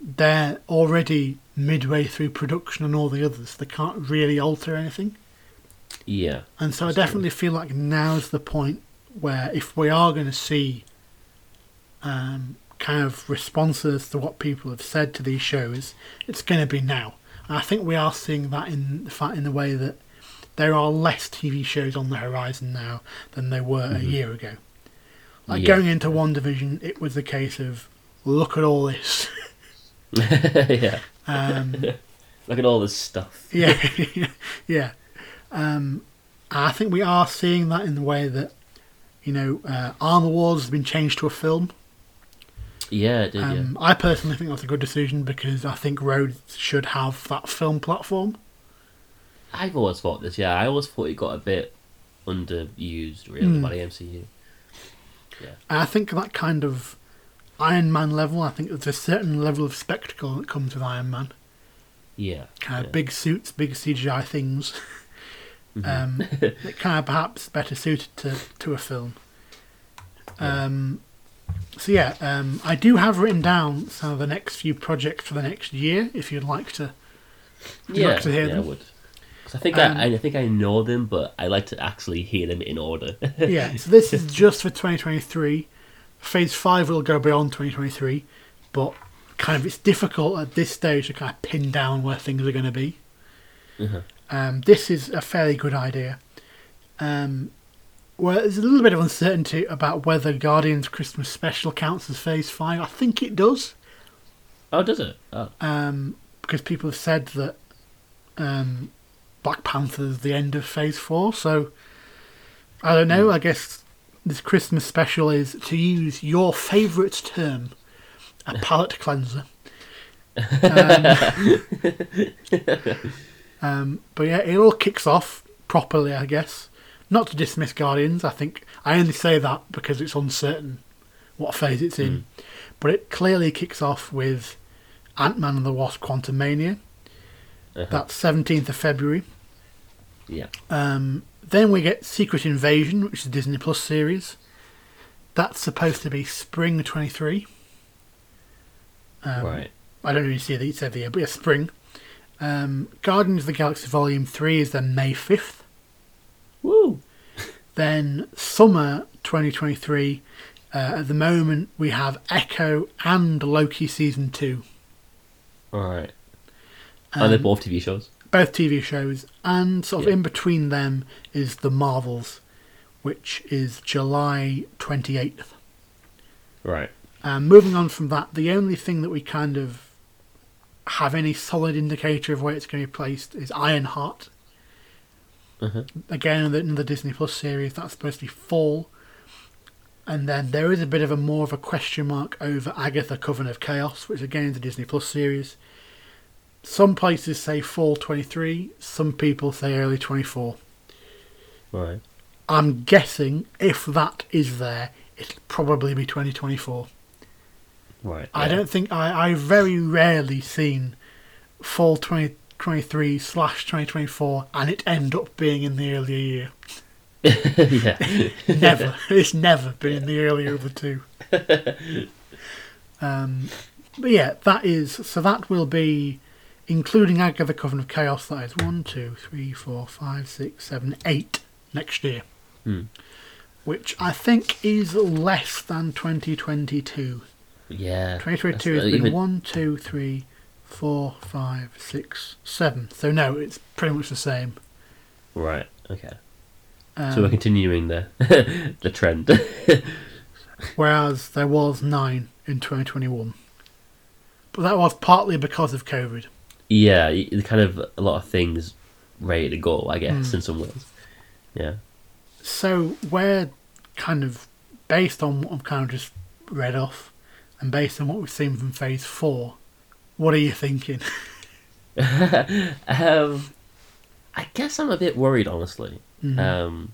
they're already midway through production and all the others. They can't really alter anything. yeah, And so I That's true. definitely feel like now's the point where if we are going to see um, kind of responses to what people have said to these shows, it's going to be now. And I think we are seeing that in the fact in the way that there are less TV shows on the horizon now than there were a Mhm. year ago. Like Yeah. going into WandaVision, it was a case of look at all this. yeah. Um, Look at all this stuff. yeah, yeah. Um, I think we are seeing that in the way that, you know, uh, Armor Wars has been changed to a film. Yeah, it did. Um, I personally think that's a good decision because I think Rhodes should have that film platform. Yeah. I've always thought this. Yeah, I always thought it got a bit underused, really, Mm. by the MCU. And I think that kind of Iron Man level, I think there's a certain level of spectacle that comes with Iron Man. Yeah. Kind of yeah. big suits, big CGI things. Mhm. Um, that kind of perhaps better suited to, to a film. Um, so yeah, um, I do have written down some of the next few projects for the next year. If you'd like to, Would you yeah, like to hear yeah, I them? would. 'Cause I think Um, I, I think I know them, but I like to actually hear them in order. yeah. So this is just for 2023. Phase five will go beyond 2023, but kind of it's difficult at this stage to kind of pin down where things are going to be. Uh-huh. Um, this is a fairly good idea. Um, well, there's a little bit of uncertainty about whether Guardians Christmas Special counts as Phase 5. I think it does, Oh, does it? Oh, um, because people have said that um, Black Panther's the end of Phase 4. So, I don't know. I guess this Christmas Special is, to use your favourite term, a palate cleanser. Um, um, but yeah, it all kicks off properly, I guess. Not to dismiss Guardians, I think I only say that because it's uncertain what phase it's in. But it clearly kicks off with Ant Man and the Wasp Quantumania. Uh-huh. That's 17th of February. yeah. Um, then we get Secret Invasion, which is a Disney Plus series. That's supposed to be spring 23. Um, right. I don't really see that it said the year, but yeah, spring. Um, Guardians of the Galaxy Volume 3 is then May 5th. Woo. Then summer 2023. Uh, at the moment, we have Echo and Loki Season 2. All right. Are they Um, both TV shows? both TV shows, and sort of Yeah. in between them is The Marvels, which is July 28th. Right. Um, moving on from that, the only thing that we kind of have any solid indicator of where it's going to be placed is Ironheart. Uh-huh. Again, in the, in the Disney Plus series, that's supposed to be fall. And then there is a bit of a more of a question mark over Agatha Coven of Chaos, which again is a Disney Plus series. Some places say fall 23, some people say early 24. Right. I'm guessing if that is there, it'll probably be 2024. Right. I yeah. don't think I I very rarely seen fall 2023 slash 2024 and it end up being in the earlier year. yeah. Never. it's never been in the earlier of the two. Um, but yeah, that is so that will be including Agatha Coven of Chaos. That is one, two, three, four, five, six, seven, eight next year, Hmm. which I think is less than 2022. Yeah. 2022 has been even- one, two, three, four, five, six, seven. So no, it's pretty much the same. Right. Okay. Um, so we're continuing the the trend. whereas there was nine in 2021. But that was partly because of COVID. Yeah. Kind of a lot of things ready to go. I guess Hmm. in some ways. Yeah. So we're kind of based on what I've kind of just read off, and based on what we've seen from Phase Four. What are you thinking? um, I guess I'm a bit worried, honestly. Mhm. Um,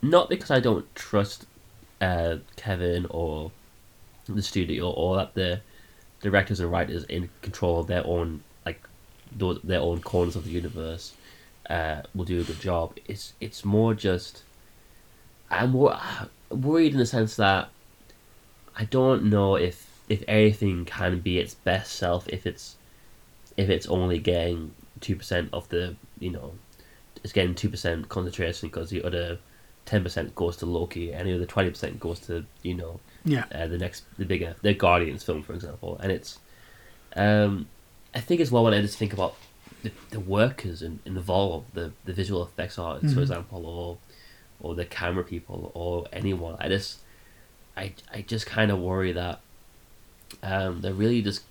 not because I don't trust uh, Kevin or the studio or that the directors and writers in control of their own their own corners of the universe uh, will do a good job. It's it's more just I'm wor- worried in the sense that I don't know if if anything can be its best self if it's if it's only getting two percent of the you know it's getting two percent concentration because the other ten percent goes to Loki and the other twenty percent goes to you know yeah, uh, the next the bigger the Guardians film for example and it's um I think as well when I just think about the, the workers in, involved the the visual effects artists for Mhm. example or or the camera people or anyone I just I I just kind of worry that um they're really just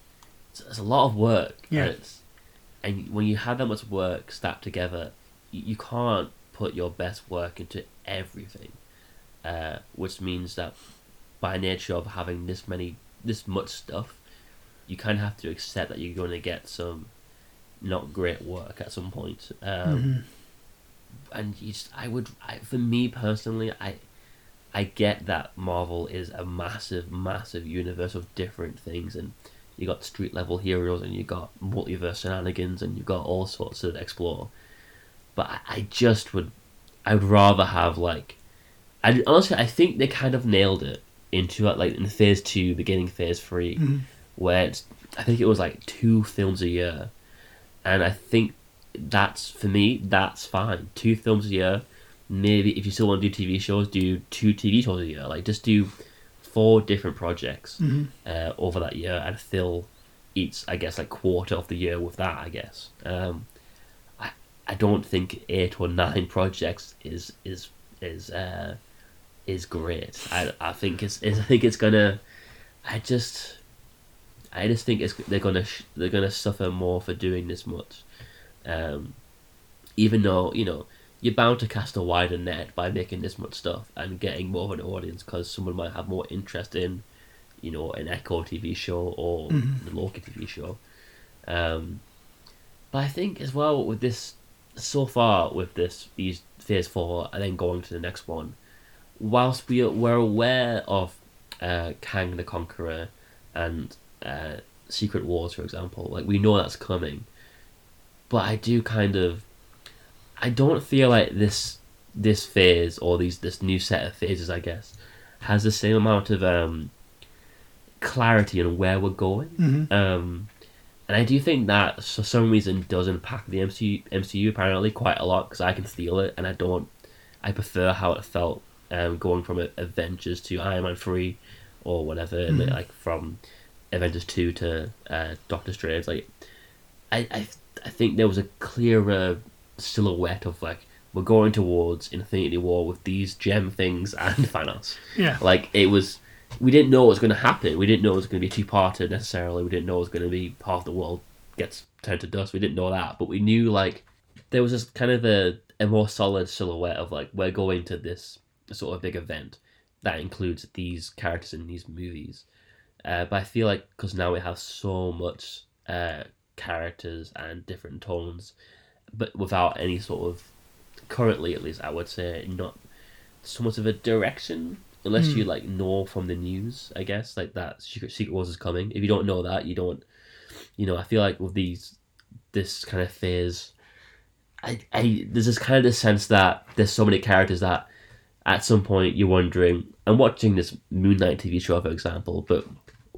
it's, it's a lot of work Yeah. and and when you have that much work stacked together you, you can't put your best work into everything uh, which means that by nature of having this many this much stuff, you kind of have to accept that you're going to get some not great work at some point. Um, Mhm. And you just, I would, I, for me personally, I, I get that Marvel is a massive, massive universe of different things, and you got street level heroes, and you got multiverse shenanigans, and you got all sorts to explore. But I, I just would, I would rather have like, I honestly, I think they kind of nailed it into like in phase two, beginning phase 3 Mhm. Where it's, I think it was like two films a year, and I think that's for me that's fine. Two films a year. Maybe if you still want to do TV shows, do two TV shows a year. Like just do four different projects Mhm. uh, over that year and fill each, I guess, like quarter of the year with that. I guess. Um, I I don't think eight or nine projects is is is uh, is great. I I think it's, it's I think it's gonna. I just. I just think it's they're gonna sh- they're gonna suffer more for doing this much, um, even though you know you're bound to cast a wider net by making this much stuff and getting more of an audience because someone might have more interest in, you know, an Echo TV show or Mhm. the Loki TV show. Um, but I think as well with this, so far with this these phase four and then going to the next one, whilst we are, we're aware of uh, Kang the Conqueror and uh, Secret Wars, for example, like we know that's coming, but I do kind of, I don't feel like this this phase or these this new set of phases, I guess, has the same amount of um, clarity on where we're going. Mhm. Um, and I do think that for some reason does impact the MCU, MCU apparently quite a lot because I can feel it, and I don't. I prefer how it felt um, going from Avengers to Iron Man three, or whatever, and then, Mhm. like from Avengers two to uh, Doctor Strange. Like, I, I I think there was a clearer silhouette of like we're going towards Infinity War with these gem things and Thanos. Yeah. Like it was, we didn't know what was going to happen. We didn't know it was going to be two parter necessarily. We didn't know it was going to be half the world gets turned to dust. We didn't know that, but we knew like there was this kind of a, a more solid silhouette of like we're going to this sort of big event that includes these characters in these movies. Uh, but I feel like because now we have so much uh, characters and different tones, but without any sort of currently at least I would say not so much of a direction unless Hmm. you like know from the news. I guess like that Secret Secret Wars is coming. If you don't know that, you don't. You know, I feel like with these this kind of phase, I, I there's this kind of this sense that there's so many characters that at some point you're wondering. I'm watching this Moon Knight TV show, for example, but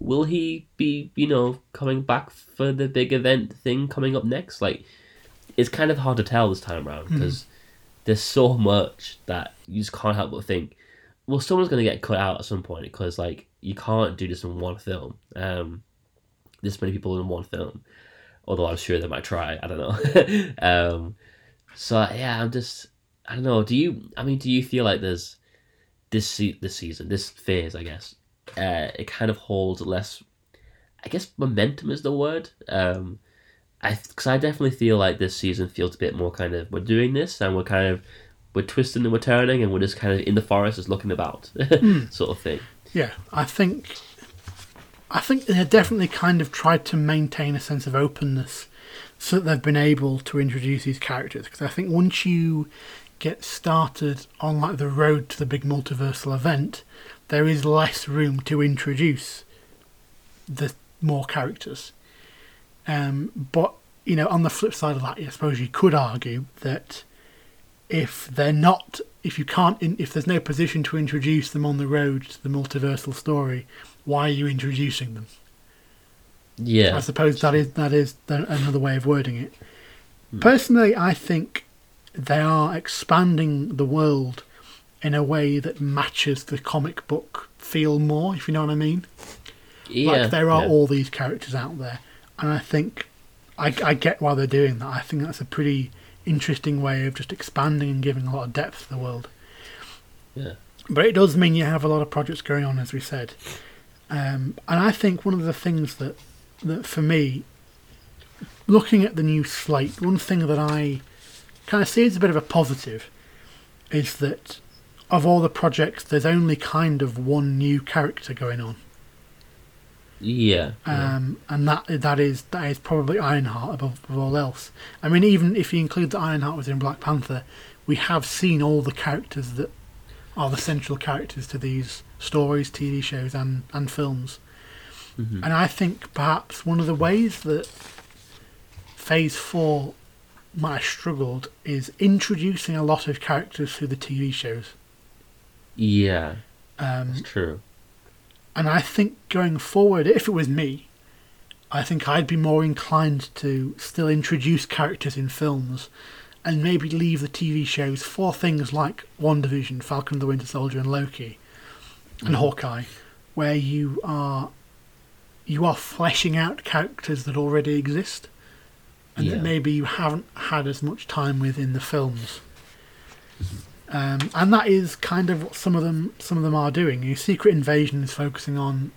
will he be you know coming back for the big event thing coming up next? Like, it's kind of hard to tell this time around because there's so much that you just can't help but think, well, someone's going to get cut out at some point because like you can't do this in one film. Um, this many people in one film, although I'm sure they might try. I don't know. um, so yeah, I'm just I don't know. Do you? I mean, do you feel like there's this se- this season, this phase, I guess, uh, it kind of holds less. I guess momentum is the word. Um, I because I definitely feel like this season feels a bit more kind of we're doing this and we're kind of we're twisting and we're turning and we're just kind of in the forest just looking about sort of thing. Yeah, I think I think they definitely kind of tried to maintain a sense of openness so that they've been able to introduce these characters because I think once you get started on like the road to the big multiversal event, there is less room to introduce the more characters. Um, but you know, on the flip side of that, I suppose you could argue that if they're not, if you can't, in, if there's no position to introduce them on the road to the multiversal story, why are you introducing them? Yeah, I suppose that is that is the, another way of wording it. Personally, I think they are expanding the world in a way that matches the comic book feel more, if you know what I mean. yeah. Like there are yeah. all these characters out there, and I think I, I get why they're doing that. I think that's a pretty interesting way of just expanding and giving a lot of depth to the world. Yeah. But it does mean you have a lot of projects going on, as we said. Um, and I think one of the things that, that for me, looking at the new slate, one thing that I kind of see as a bit of a positive is that of all the projects, there's only kind of one new character going on. Yeah. yeah. um, and that that is that is probably Ironheart above, above all else. I mean, even if you include that Ironheart was in Black Panther, we have seen all the characters that are the central characters to these stories, TV shows, and and films. Mhm. And I think perhaps one of the ways that Phase Four might have struggled is introducing a lot of characters through the TV shows. Yeah. Um, It's true. And I think going forward, if it was me, I think I'd be more inclined to still introduce characters in films and maybe leave the TV shows for things like WandaVision, Falcon the Winter Soldier, and Loki, and Mhm. Hawkeye, where you are you are fleshing out characters that already exist and Yeah. that maybe you haven't had as much time with in the films. Um, and that is kind of what some of them some of them are doing. Your Secret Invasion is focusing on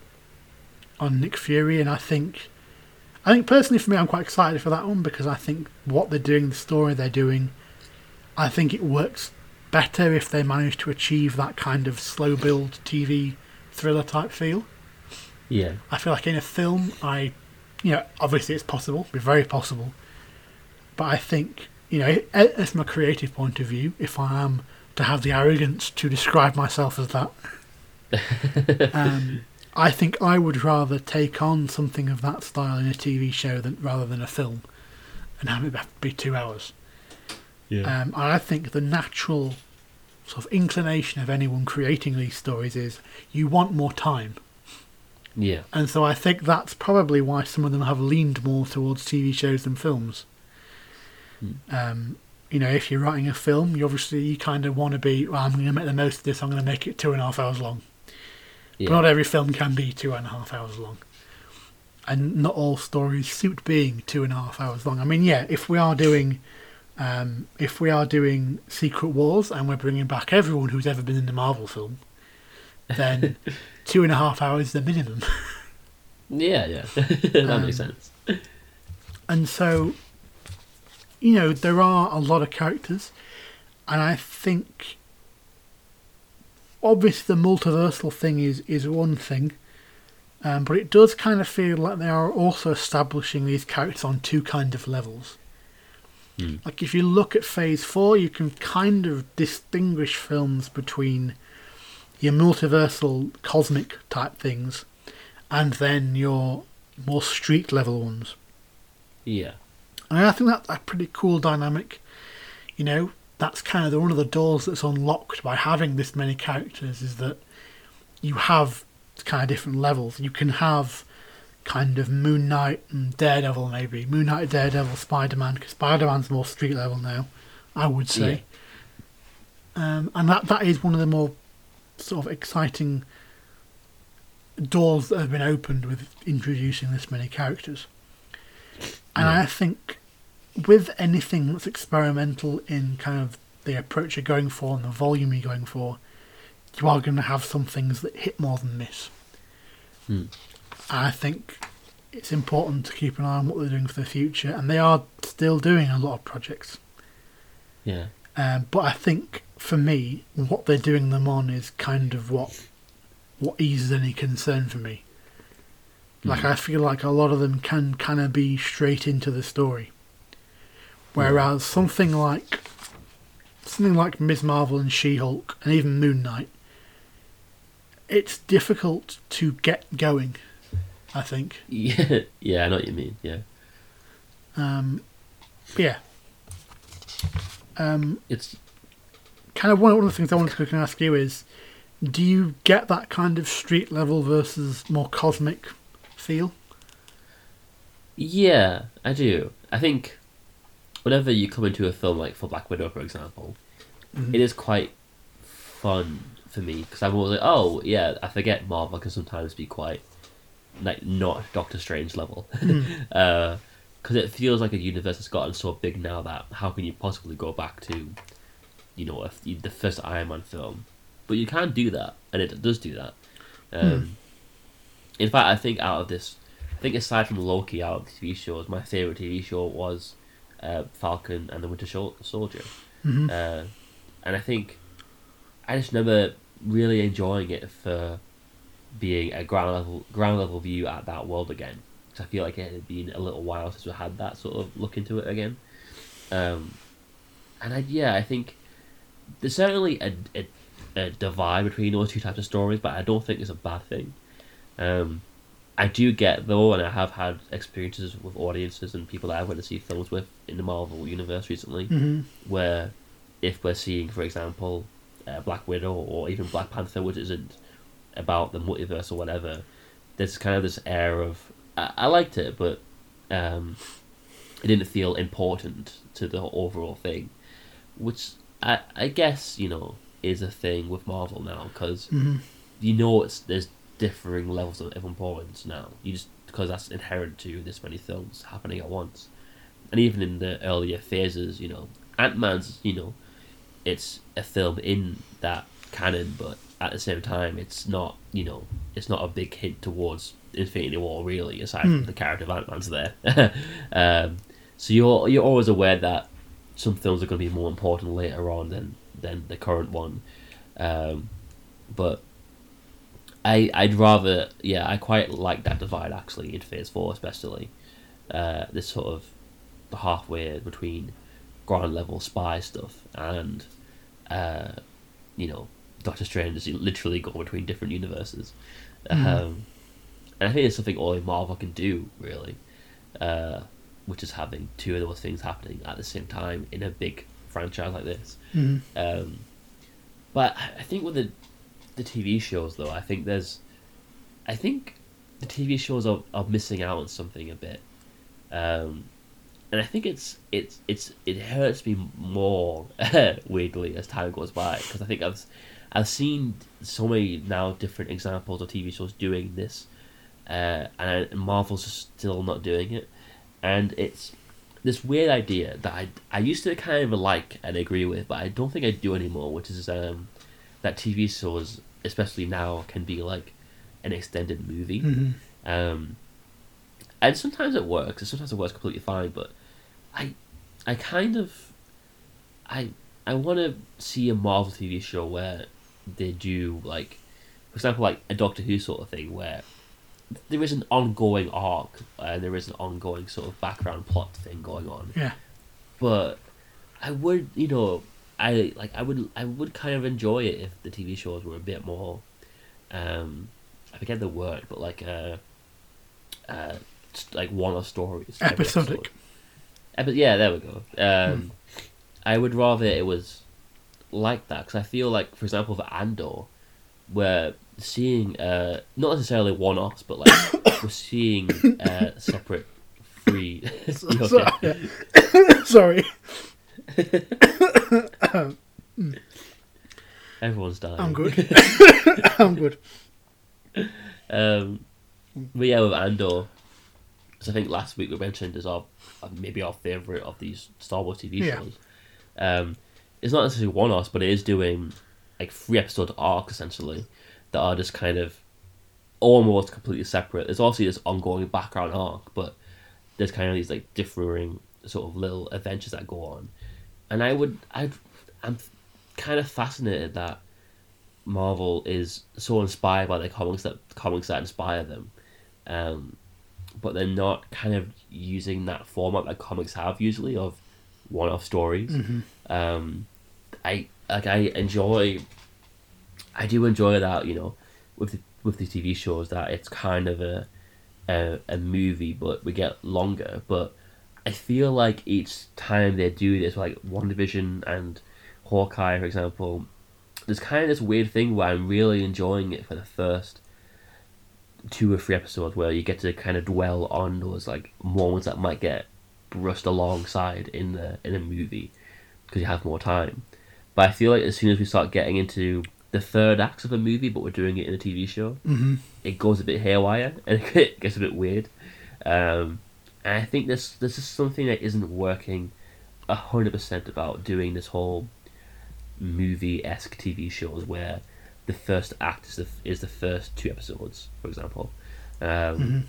on Nick Fury, and I think I think personally for me, I'm quite excited for that one because I think what they're doing, the story they're doing, I think it works better if they manage to achieve that kind of slow build TV thriller type feel. Yeah. I feel like in a film, I, you know, obviously it's possible, be very possible, but I think, you know, as from a creative point of view, if I am to have the arrogance to describe myself as that, um, I think I would rather take on something of that style in a TV show than rather than a film, and have it have to be two hours. Yeah. Um, I think the natural sort of inclination of anyone creating these stories is you want more time. yeah. And so I think that's probably why some of them have leaned more towards TV shows than films. Um, you know, if you're writing a film, you obviously you kind of want to be. Well, I'm going to make the most of this. I'm going to make it two and a half hours long. Yeah. But not every film can be two and a half hours long, and not all stories suit being two and a half hours long. I mean, yeah, if we are doing, um, if we are doing Secret Wars and we're bringing back everyone who's ever been in the Marvel film, then two and a half hours is the minimum. Yeah, yeah. that makes Um, sense. And so, you know, there are a lot of characters, and I think obviously the multiversal thing is is one thing, um, but it does kind of feel like they are also establishing these characters on two kind of levels. Hmm. Like if you look at Phase Four, you can kind of distinguish films between your multiversal cosmic type things, and then your more street level ones. Yeah. And I think that's a pretty cool dynamic. You know, that's kind of the, one of the doors that's unlocked by having this many characters is that you have kind of different levels. You can have kind of Moon Knight and Daredevil, maybe. Moon Knight, Daredevil, Spider Man, because Spider Man's more street level now, I would say. Um, and that, that is one of the more sort of exciting doors that have been opened with introducing this many characters. And Yeah. I think with anything that's experimental in kind of the approach you're going for and the volume you're going for, you are going to have some things that hit more than miss. Hmm. I think it's important to keep an eye on what they're doing for the future, and they are still doing a lot of projects. Yeah. Um, but I think for me, what they're doing them on is kind of what what eases any concern for me. Like. I feel like a lot of them can kind of be straight into the story, whereas something like something like Ms. Marvel and She Hulk and even Moon Knight, it's difficult to get going. I think. Yeah. Yeah, I know what you mean. Yeah. Um, yeah. Um, It's kind of one one of the things I wanted to ask you is, do you get that kind of street level versus more cosmic feel? Yeah, I do. I think whenever you come into a film like for Black Widow, for example, Mhm. it is quite fun for me because I'm always like, oh yeah, I forget Marvel can sometimes be quite like not Doctor Strange level, because it feels like a universe has gotten so big now that how can you possibly go back to, you know, if the first Iron Man film, but you can do that, and it does do that. Um, In fact, I think out of this, I think aside from Loki, out of the TV shows, my favorite TV show was uh, Falcon and the Winter Soldier. Mhm. Uh, and I think I just remember really enjoying it for being a ground level ground level view at that world again. Because I feel like it had been a little while since we had that sort of look into it again. Um, and I, yeah, I think there's certainly a, a, a divide between those two types of stories, but I don't think it's a bad thing. Um, I do get though, and I have had experiences with audiences and people that I went to see films with in the Marvel universe recently, hmm where if we're seeing, for example, uh, Black Widow or even Black Panther, which isn't about the multiverse or whatever, there's kind of this air of I, I liked it, but um, it didn't feel important to the overall thing, which I I guess you know is a thing with Marvel now because hmm you know it's there's differing levels of, importance now. You just because that's inherent to this many films happening at once, and even in the earlier phases, you know, Ant Man's, you know, it's a film in that canon, but at the same time, it's not, you know, it's not a big hint towards Infinity War really, aside Hmm. from the character of Ant Man's there. um, so you're you're always aware that some films are going to be more important later on than than the current one, um, but I I'd rather yeah I quite like that divide actually in Phase Four especially, uh, this sort of the halfway between ground level spy stuff and uh, you know Doctor Strange is literally going between different universes, um, and I think it's something only Marvel can do really, uh, which is having two of those things happening at the same time in a big franchise like this. hmm Um, but I think with the the TV shows though, I think there's, I think the TV shows are, are missing out on something a bit, um, and I think it's it's it's it hurts me more weirdly as time goes by because I think I've I've seen so many now different examples of TV shows doing this, uh, and Marvel's still not doing it, and it's this weird idea that I I used to kind of like and agree with, but I don't think I do anymore, which is um, that TV shows, especially now, can be like an extended movie. hmm Um, and sometimes it works, and sometimes it works completely fine. But I, I kind of, I I want to see a Marvel TV show where they do like, for example, like a Doctor Who sort of thing where there is an ongoing arc and there is an ongoing sort of background plot thing going on. Yeah. But I would, you know, I like I would I would kind of enjoy it if the TV shows were a bit more um I forget the word, but like uh uh like one-off stories. Episodic. Epi- yeah, there we go. Um I would rather it was like that because I feel like, for example, for Andor, we're seeing uh not necessarily one-offs, but like we're seeing uh separate free. Sorry. Everyone's dying. I'm good. I'm good. Um, but yeah, with Andor, because I think last week we mentioned is our uh, maybe our favorite of these Star Wars TV Yeah. shows. Um, it's not necessarily one offs, but it is doing like three episode arcs essentially that are just kind of almost completely separate. There's also this ongoing background arc, but there's kind of these like differing sort of little adventures that go on, and I would I I'm kind of fascinated that Marvel is so inspired by the comics that comics that inspire them, um, but they're not kind of using that format that comics have usually of one-off stories. hmm Um, I like I enjoy. I do enjoy that you know, with the with the TV shows that it's kind of a a, a movie, but we get longer. But I feel like each time they do this, like WandaVision and Hawkeye, for example, there's kind of this weird thing where I'm really enjoying it for the first two or three episodes, where you get to kind of dwell on those like moments that might get brushed alongside in the in a movie because you have more time. But I feel like as soon as we start getting into the third acts of a movie, but we're doing it in a TV show, hmm it goes a bit haywire and it gets a bit weird. Um, and I think this this is something that isn't working hundred percent about doing this whole movie esque TV shows where the first act is the is the first two episodes, for example. Um, hmm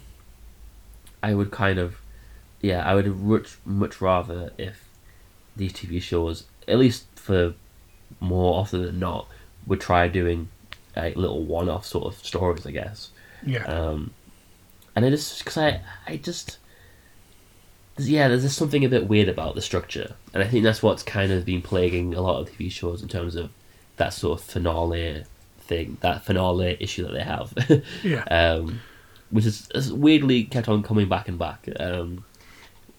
I would kind of, yeah, I would much much rather if these TV shows, at least for more often than not, would try doing like little one-off sort of stories, I guess. Yeah. Um, and it is because I I just yeah, there's just something a bit weird about the structure, and I think that's what's kind of been plaguing a lot of TV shows in terms of that sort of finale thing, that finale issue that they have. yeah. um, which is, is weirdly kept on coming back and back. Um,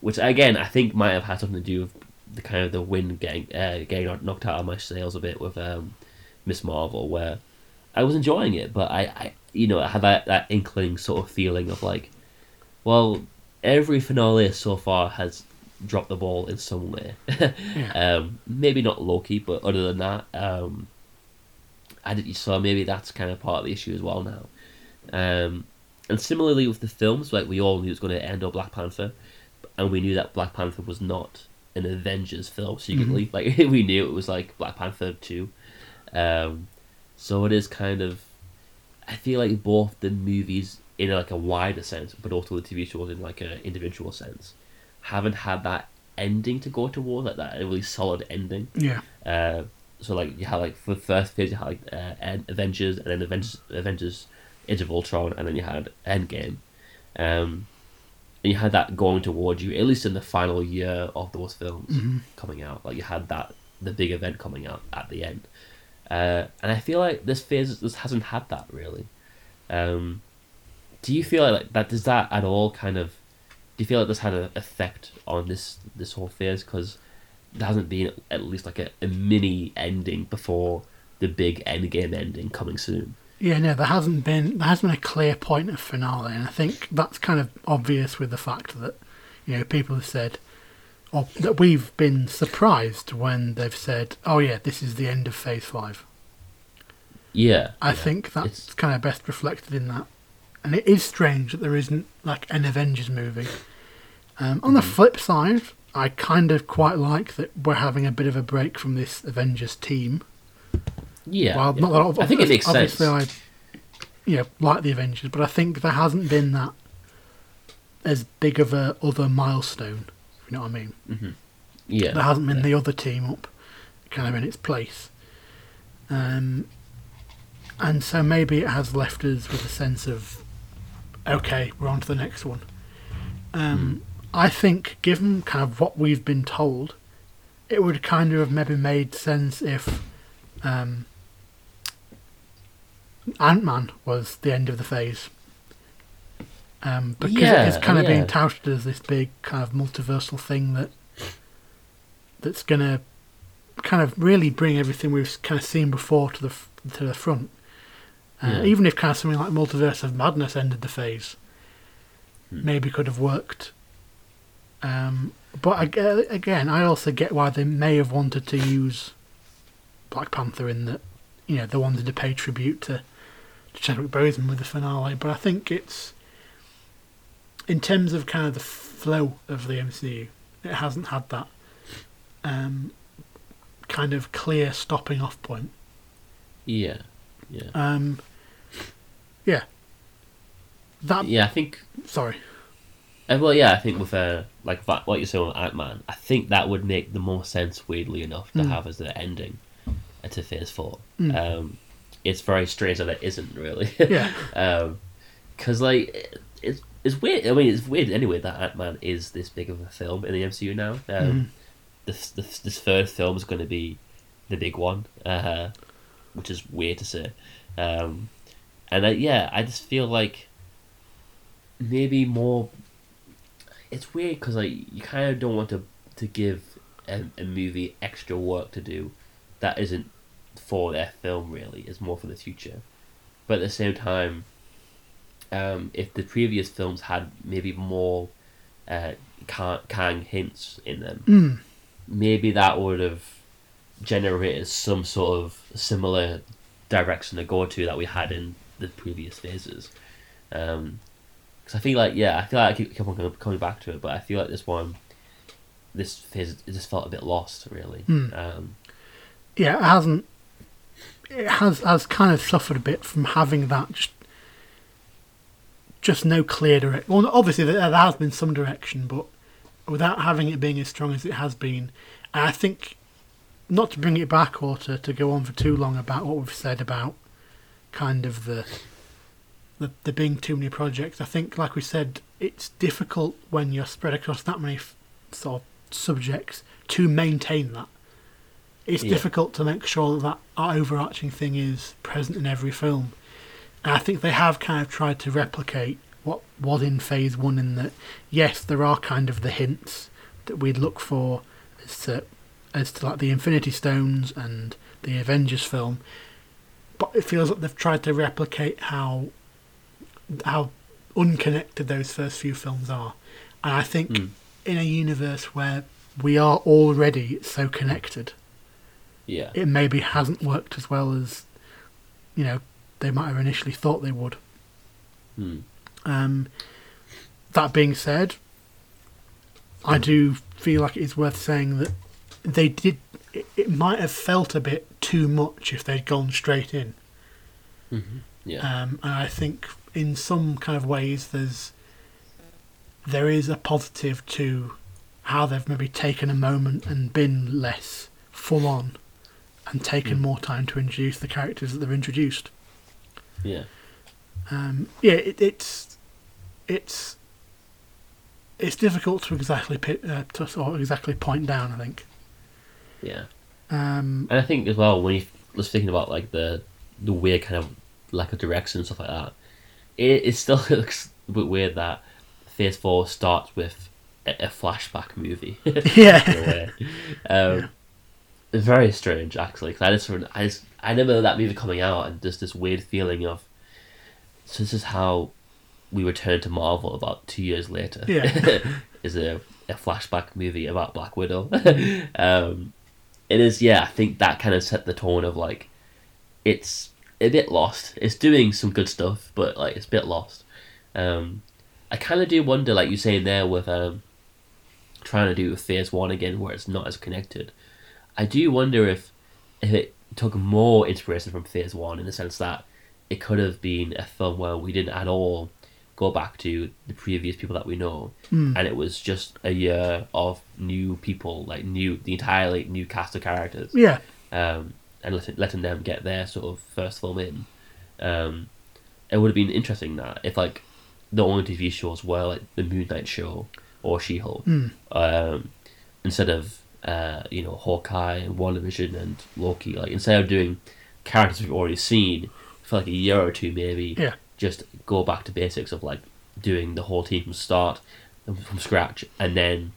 which again, I think might have had something to do with the kind of the wind getting uh, getting knocked out of my sails a bit with um, Ms. Marvel, where I was enjoying it, but I, I you know, I had that, that inkling sort of feeling of like, well, every finale so far has dropped the ball in some way. Yeah. um, maybe not Loki, but other than that, um, I did, so maybe that's kind of part of the issue as well now. Um, and similarly with the films, like we all knew it was going to end up Black Panther, and we knew that Black Panther was not an Avengers film secretly. Like we knew it was like Black Panther two. Um, so it is kind of, I feel like both the movies in like a wider sense, but also the TV shows in like an individual sense, haven't had that ending to go towards, like that a really solid ending. Yeah. Uh, so like you had like for the first phase you had like uh, Avengers and then Avengers Avengers Age of Ultron and then you had Endgame, um, and you had that going towards you at least in the final year of those films Mhm. coming out. Like you had that the big event coming out at the end, uh, and I feel like this phase this hasn't had that really. Um, do you feel like that? Does that at all kind of? Do you feel like this had an effect on this this whole phase? Because there hasn't been at least like a, a mini ending before the big end game ending coming soon. Yeah, no, there hasn't been there hasn't been a clear point of finale, and I think that's kind of obvious with the fact that you know people have said, or that we've been surprised when they've said, "Oh yeah, this is the end of Phase 5. Yeah, I yeah. think that's It's- kind of best reflected in that, and it is strange that there isn't like an Avengers movie. Um, on the Mm-hmm. flip side, I kind of quite like that we're having a bit of a break from this Avengers team. yeah. Well, yeah. not that I think it makes obviously sense. I, you know, like the Avengers, but I think there hasn't been that as big of a other milestone. If you know what I mean? yeah, There hasn't been yeah. the other team up, kind of in its place. Um, and so maybe it has left us with a sense of, okay, we're on to the next one. Um, I think, given kind of what we've been told, it would kind of have maybe made sense if um, Ant Man was the end of the phase. Um, because Yeah, it's kind of yeah. being touted as this big kind of multiversal thing that that's going to kind of really bring everything we've kind of seen before to the to the front. Uh, Yeah. Even if kind of something like Multiverse of Madness ended the phase, Hmm. maybe could have worked. Um, but I, again, I also get why they may have wanted to use Black Panther in that, you know, they wanted to pay tribute to, to Chadwick Boseman with the finale. But I think it's, in terms of kind of the flow of the MCU, it hasn't had that um, kind of clear stopping off point. yeah, yeah, Um, yeah. That yeah. I think sorry. Uh, well, yeah, I think with uh, like what you're saying with Ant Man, I think that would make the most sense, weirdly enough, to Mm. have as the ending uh, to Phase Four. Mm. Um, it's very strange that it isn't really. Yeah. um, because like it's it's weird. I mean, it's weird anyway that Ant Man is this big of a film in the MCU now. Um, Mhm. this, this this third film is going to be the big one, uh, which is weird to say. Um, and uh, yeah, I just feel like maybe more. It's weird because like you kind of don't want to to give a, a movie extra work to do that isn't for their film really. It's more for the future, but at the same time, um, if the previous films had maybe more uh, Kang, Kang hints in them, Mm. maybe that would have generated some sort of similar direction to go to that we had in the previous phases. Um 'cause I feel like yeah, I feel like I keep, keep on coming- back to it, but I feel like this one, this phase, it just felt a bit lost, really. Hmm. Um, yeah, it hasn't. It has has kind of suffered a bit from having that just, just no clear direction. Well, obviously there, there has been some direction, but without having it being as strong as it has been, and I think not to bring it back or to, to go on for too long about what we've said about kind of the the there being too many projects. I think, like we said, it's difficult when you're spread across that many f- sort of subjects to maintain that. It's Yeah. difficult to make sure that that overarching thing is present in every film. And I think they have kind of tried to replicate what was in Phase One. In that, yes, there are kind of the hints that we'd look for as to as to like the Infinity Stones and the Avengers film, but it feels like they've tried to replicate how how unconnected those first few films are. And I think Mm. in a universe where we are already so connected, Yeah. it maybe hasn't worked as well as you know they might have initially thought they would. Hmm. Um, that being said, I do feel like it's worth saying that they did. It, it might have felt a bit too much if they'd gone straight in. Yeah. Um, and I think in some kind of ways there's there is a positive to how they've maybe taken a moment and been less full on and taken Mm. more time to introduce the characters that they've introduced. yeah. Um, yeah, it, it's it's it's difficult to exactly pi- uh, to sort of exactly point down. I think. Yeah. Um, And I think as well when you was thinking about like the the weird kind of lack of direction and stuff like that, it, it still looks a bit weird that Phase Four starts with a, a flashback movie. yeah. Um, It's very strange actually because I just I just I remember that movie coming out and just this weird feeling of so this is how we return to Marvel about two years later. Yeah. is a, a flashback movie about Black Widow. um, it is yeah. I think that kind of set the tone of like it's a bit lost. It's doing some good stuff, but like it's a bit lost. Um, I kind of do wonder, like you saying there, with um, trying to do Phase One again, where it's not as connected. I do wonder if if it took more inspiration from Phase One in the sense that it could have been a film where we didn't at all go back to the previous people that we know, Mm. and it was just a year of new people, like new the entirely new cast of characters yeah, um, and letting, letting them get their sort of first film in. Um, it would have been interesting that if like the only TV shows were like the Moon Knight show or She Hulk, Mm. um, instead of uh, you know Hawkeye and WandaVision and Loki, like instead of doing characters we've already seen for like a year or two, maybe Yeah. Just go back to basics of like doing the whole team from start from scratch, and then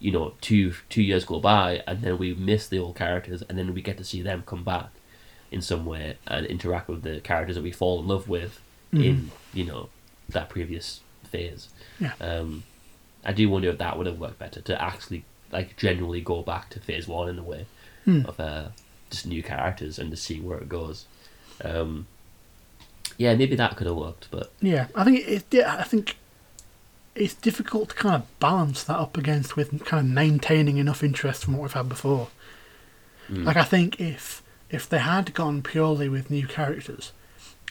you know two two years go by, and then we miss the old characters, and then we get to see them come back in some way and interact with the characters that we fall in love with in you know that previous phase. Yeah. Um, I do wonder if that would have worked better to actually like genuinely go back to phase one in a way Hmm. of uh, just new characters and just seeing where it goes. Um, yeah, maybe that could have worked, but yeah. I think it. Yeah, I think it's difficult to kind of balance that up against with kind of maintaining enough interest from what we've had before. mm, Like I think if if they had gone purely with new characters,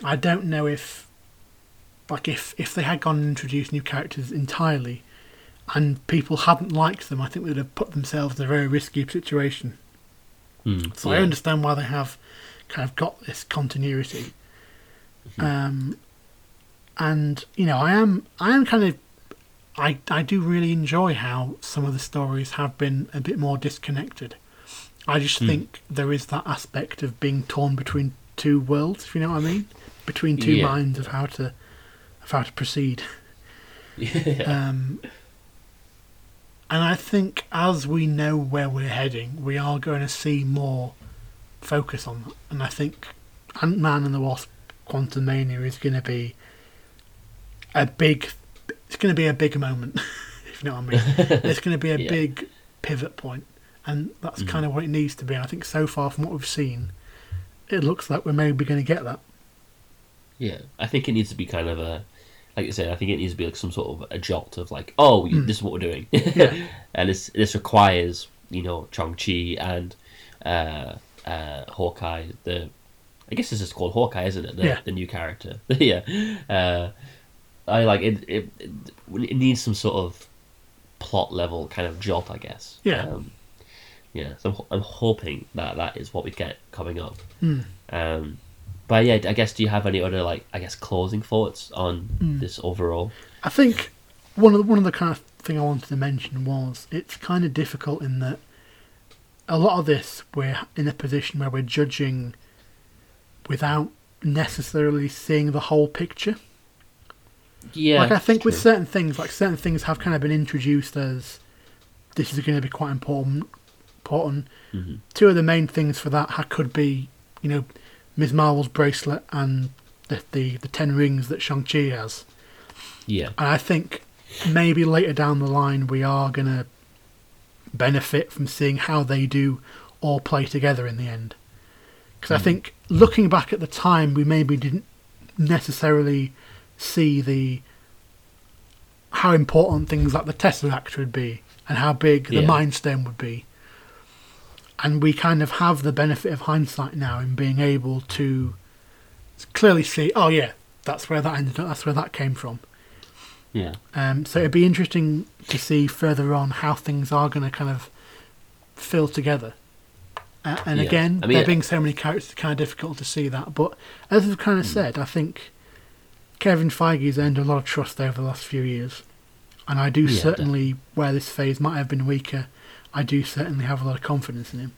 I don't know if like if if they had gone and introduced new characters entirely and people hadn't liked them, I think they'd have put themselves in a very risky situation. mm, So I understand why they have kind of got this continuity. Um, and you know, I am I am kind of I I do really enjoy how some of the stories have been a bit more disconnected. I just Hmm. think there is that aspect of being torn between two worlds, if you know what I mean, between two Yeah. minds of how to of how to proceed. yeah. Um, and I think as we know where we're heading, we are going to see more focus on that. And I think Ant Man and the Wasp Quantumania is going to be a big. It's going to be a big moment, if you know what I mean. It's going to be a Yeah. big pivot point, and that's Mhm. kind of what it needs to be. And I think so far from what we've seen, it looks like we're maybe going to get that. Yeah, I think it needs to be kind of a, like I said, I think it needs to be like some sort of a jolt of like, oh, Mm. this is what we're doing, Yeah. and this this requires you know Shang Chi and uh, uh, Hawkeye. The I guess this is called Hawkeye, isn't it? The, Yeah. the new character. yeah, uh, I like it, it. It it needs some sort of plot level kind of jolt, I guess. Yeah. Um, yeah. So I'm, I'm hoping that that is what we get coming up. Hmm. Um, but yeah, I guess do you have any other like I guess closing thoughts on this overall? I think one of the, one of the kind of thing I wanted to mention was it's kind of difficult in that a lot of this we're in a position where we're judging without necessarily seeing the whole picture. Yeah, like I think with certain things, like certain things have kind of been introduced as this is going to be quite important. Important. Mhm. Two of the main things for that could be, you know, Ms. Marvel's bracelet and the the, the ten rings that Shang Chi has. yeah, And I think maybe later down the line we are going to benefit from seeing how they do all play together in the end. Because I think looking back at the time, we maybe didn't necessarily see the how important things like the Tesseract would be and how big the Yeah. Mind Stone would be. And we kind of have the benefit of hindsight now in being able to clearly see, oh yeah, that's where that ended up, that's where that came from. yeah, Um, so it'd be interesting to see further on how things are going to kind of fill together. Uh, and Yeah. again, I mean- there being so many characters, it's kind of difficult to see that. But as I've Hmm. kind of said, I think Kevin Feige's earned a lot of trust over the last few years. And I do Yeah, certainly, where this phase might have been weaker, I do certainly have a lot of confidence in him.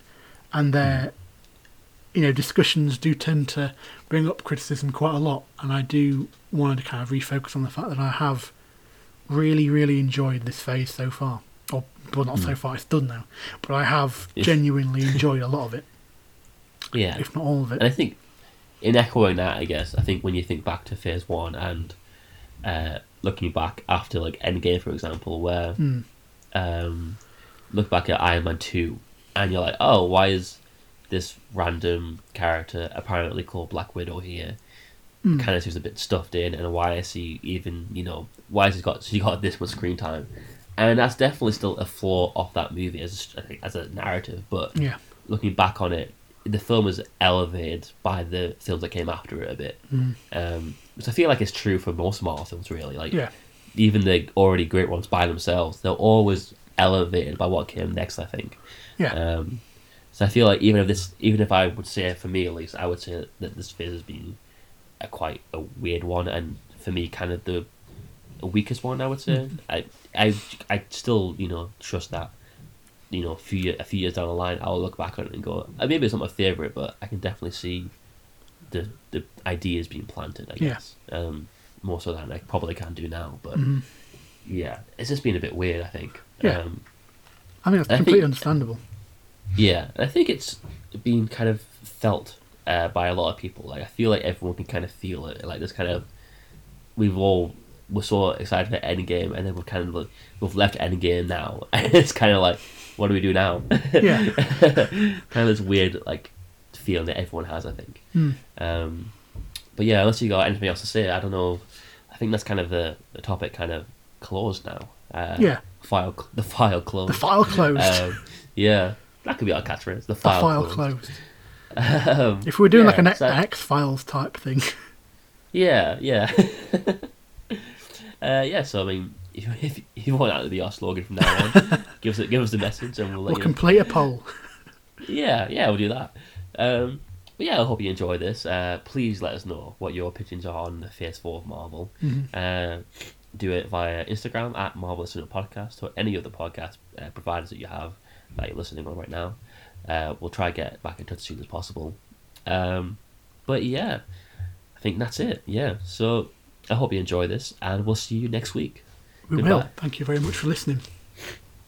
And their, you know, discussions do tend to bring up criticism quite a lot. And I do want to kind of refocus on the fact that I have really, really enjoyed this phase so far. Or, well, not so far, it's done now. But I have genuinely enjoyed a lot of it, yeah. if not all of it. And. I think, in echoing that, I guess I think when you think back to Phase One and uh, looking back after like Endgame, for example, where Hmm. um, look back at Iron Man Two, and you're like, oh, why is this random character apparently called Black Widow here? Hmm. Kind of seems a bit stuffed in, and why is he even, you know, why has he got she got this much screen time? And that's definitely still a flaw of that movie as a, as a narrative, but Yeah. looking back on it, the film was elevated by the films that came after it a bit. Mm. Um, which I feel like is true for most Marvel films, really. Like Yeah. even the already great ones by themselves, they're always elevated by what came next. I think. Yeah. Um, so I feel like even if this, even if I would say for me at least, I would say that this phase has been a quite a weird one, and for me, kind of the weakest one. I would say. I, I, I still, you know, trust that. You know, a few year, a few years down the line, I'll look back on it and go, uh, maybe it's not my favorite, but I can definitely see the the ideas being planted. I Yeah. guess um, more so than I probably can do now. But Mhm. yeah, it's just been a bit weird. I think. Yeah. Um, I mean, that's I completely think- understandable. yeah, I think it's been kind of felt uh, by a lot of people. Like I feel like everyone can kind of feel it. Like this kind of we've all we're so excited for Endgame, and then we've kind of like, we've left Endgame now, and it's kind of like, what do we do now? Yeah. kind of this weird like feeling that everyone has. I think. Hmm. Um, but yeah, unless you got anything else to say, I don't know. I think that's kind of the, the topic kind of closed now. Uh, Yeah. File the file closed. The file closed. Um, yeah, that could be our catchphrase. The the file, file closed. closed. Um, If we were doing like an so- X Files type thing, yeah, yeah, uh, yeah. So I mean, if, if, you want that to be our slogan from now on, give us give us the message and we'll let we'll you. complete a poll. Yeah, yeah, we'll do that. Um, but yeah, I hope you enjoy this. Uh, please let us know what your opinions are on the Phase Four of Marvel. Mhm. Uh, do it via Instagram at Marvelous Cinema Podcast or any other podcast uh, providers that you have that you're listening on right now. Uh, we'll try to get back in touch as soon as possible. Um, but yeah, I think that's it. Yeah, so I hope you enjoy this, and we'll see you next week. We Goodbye. will. Thank you very much for listening.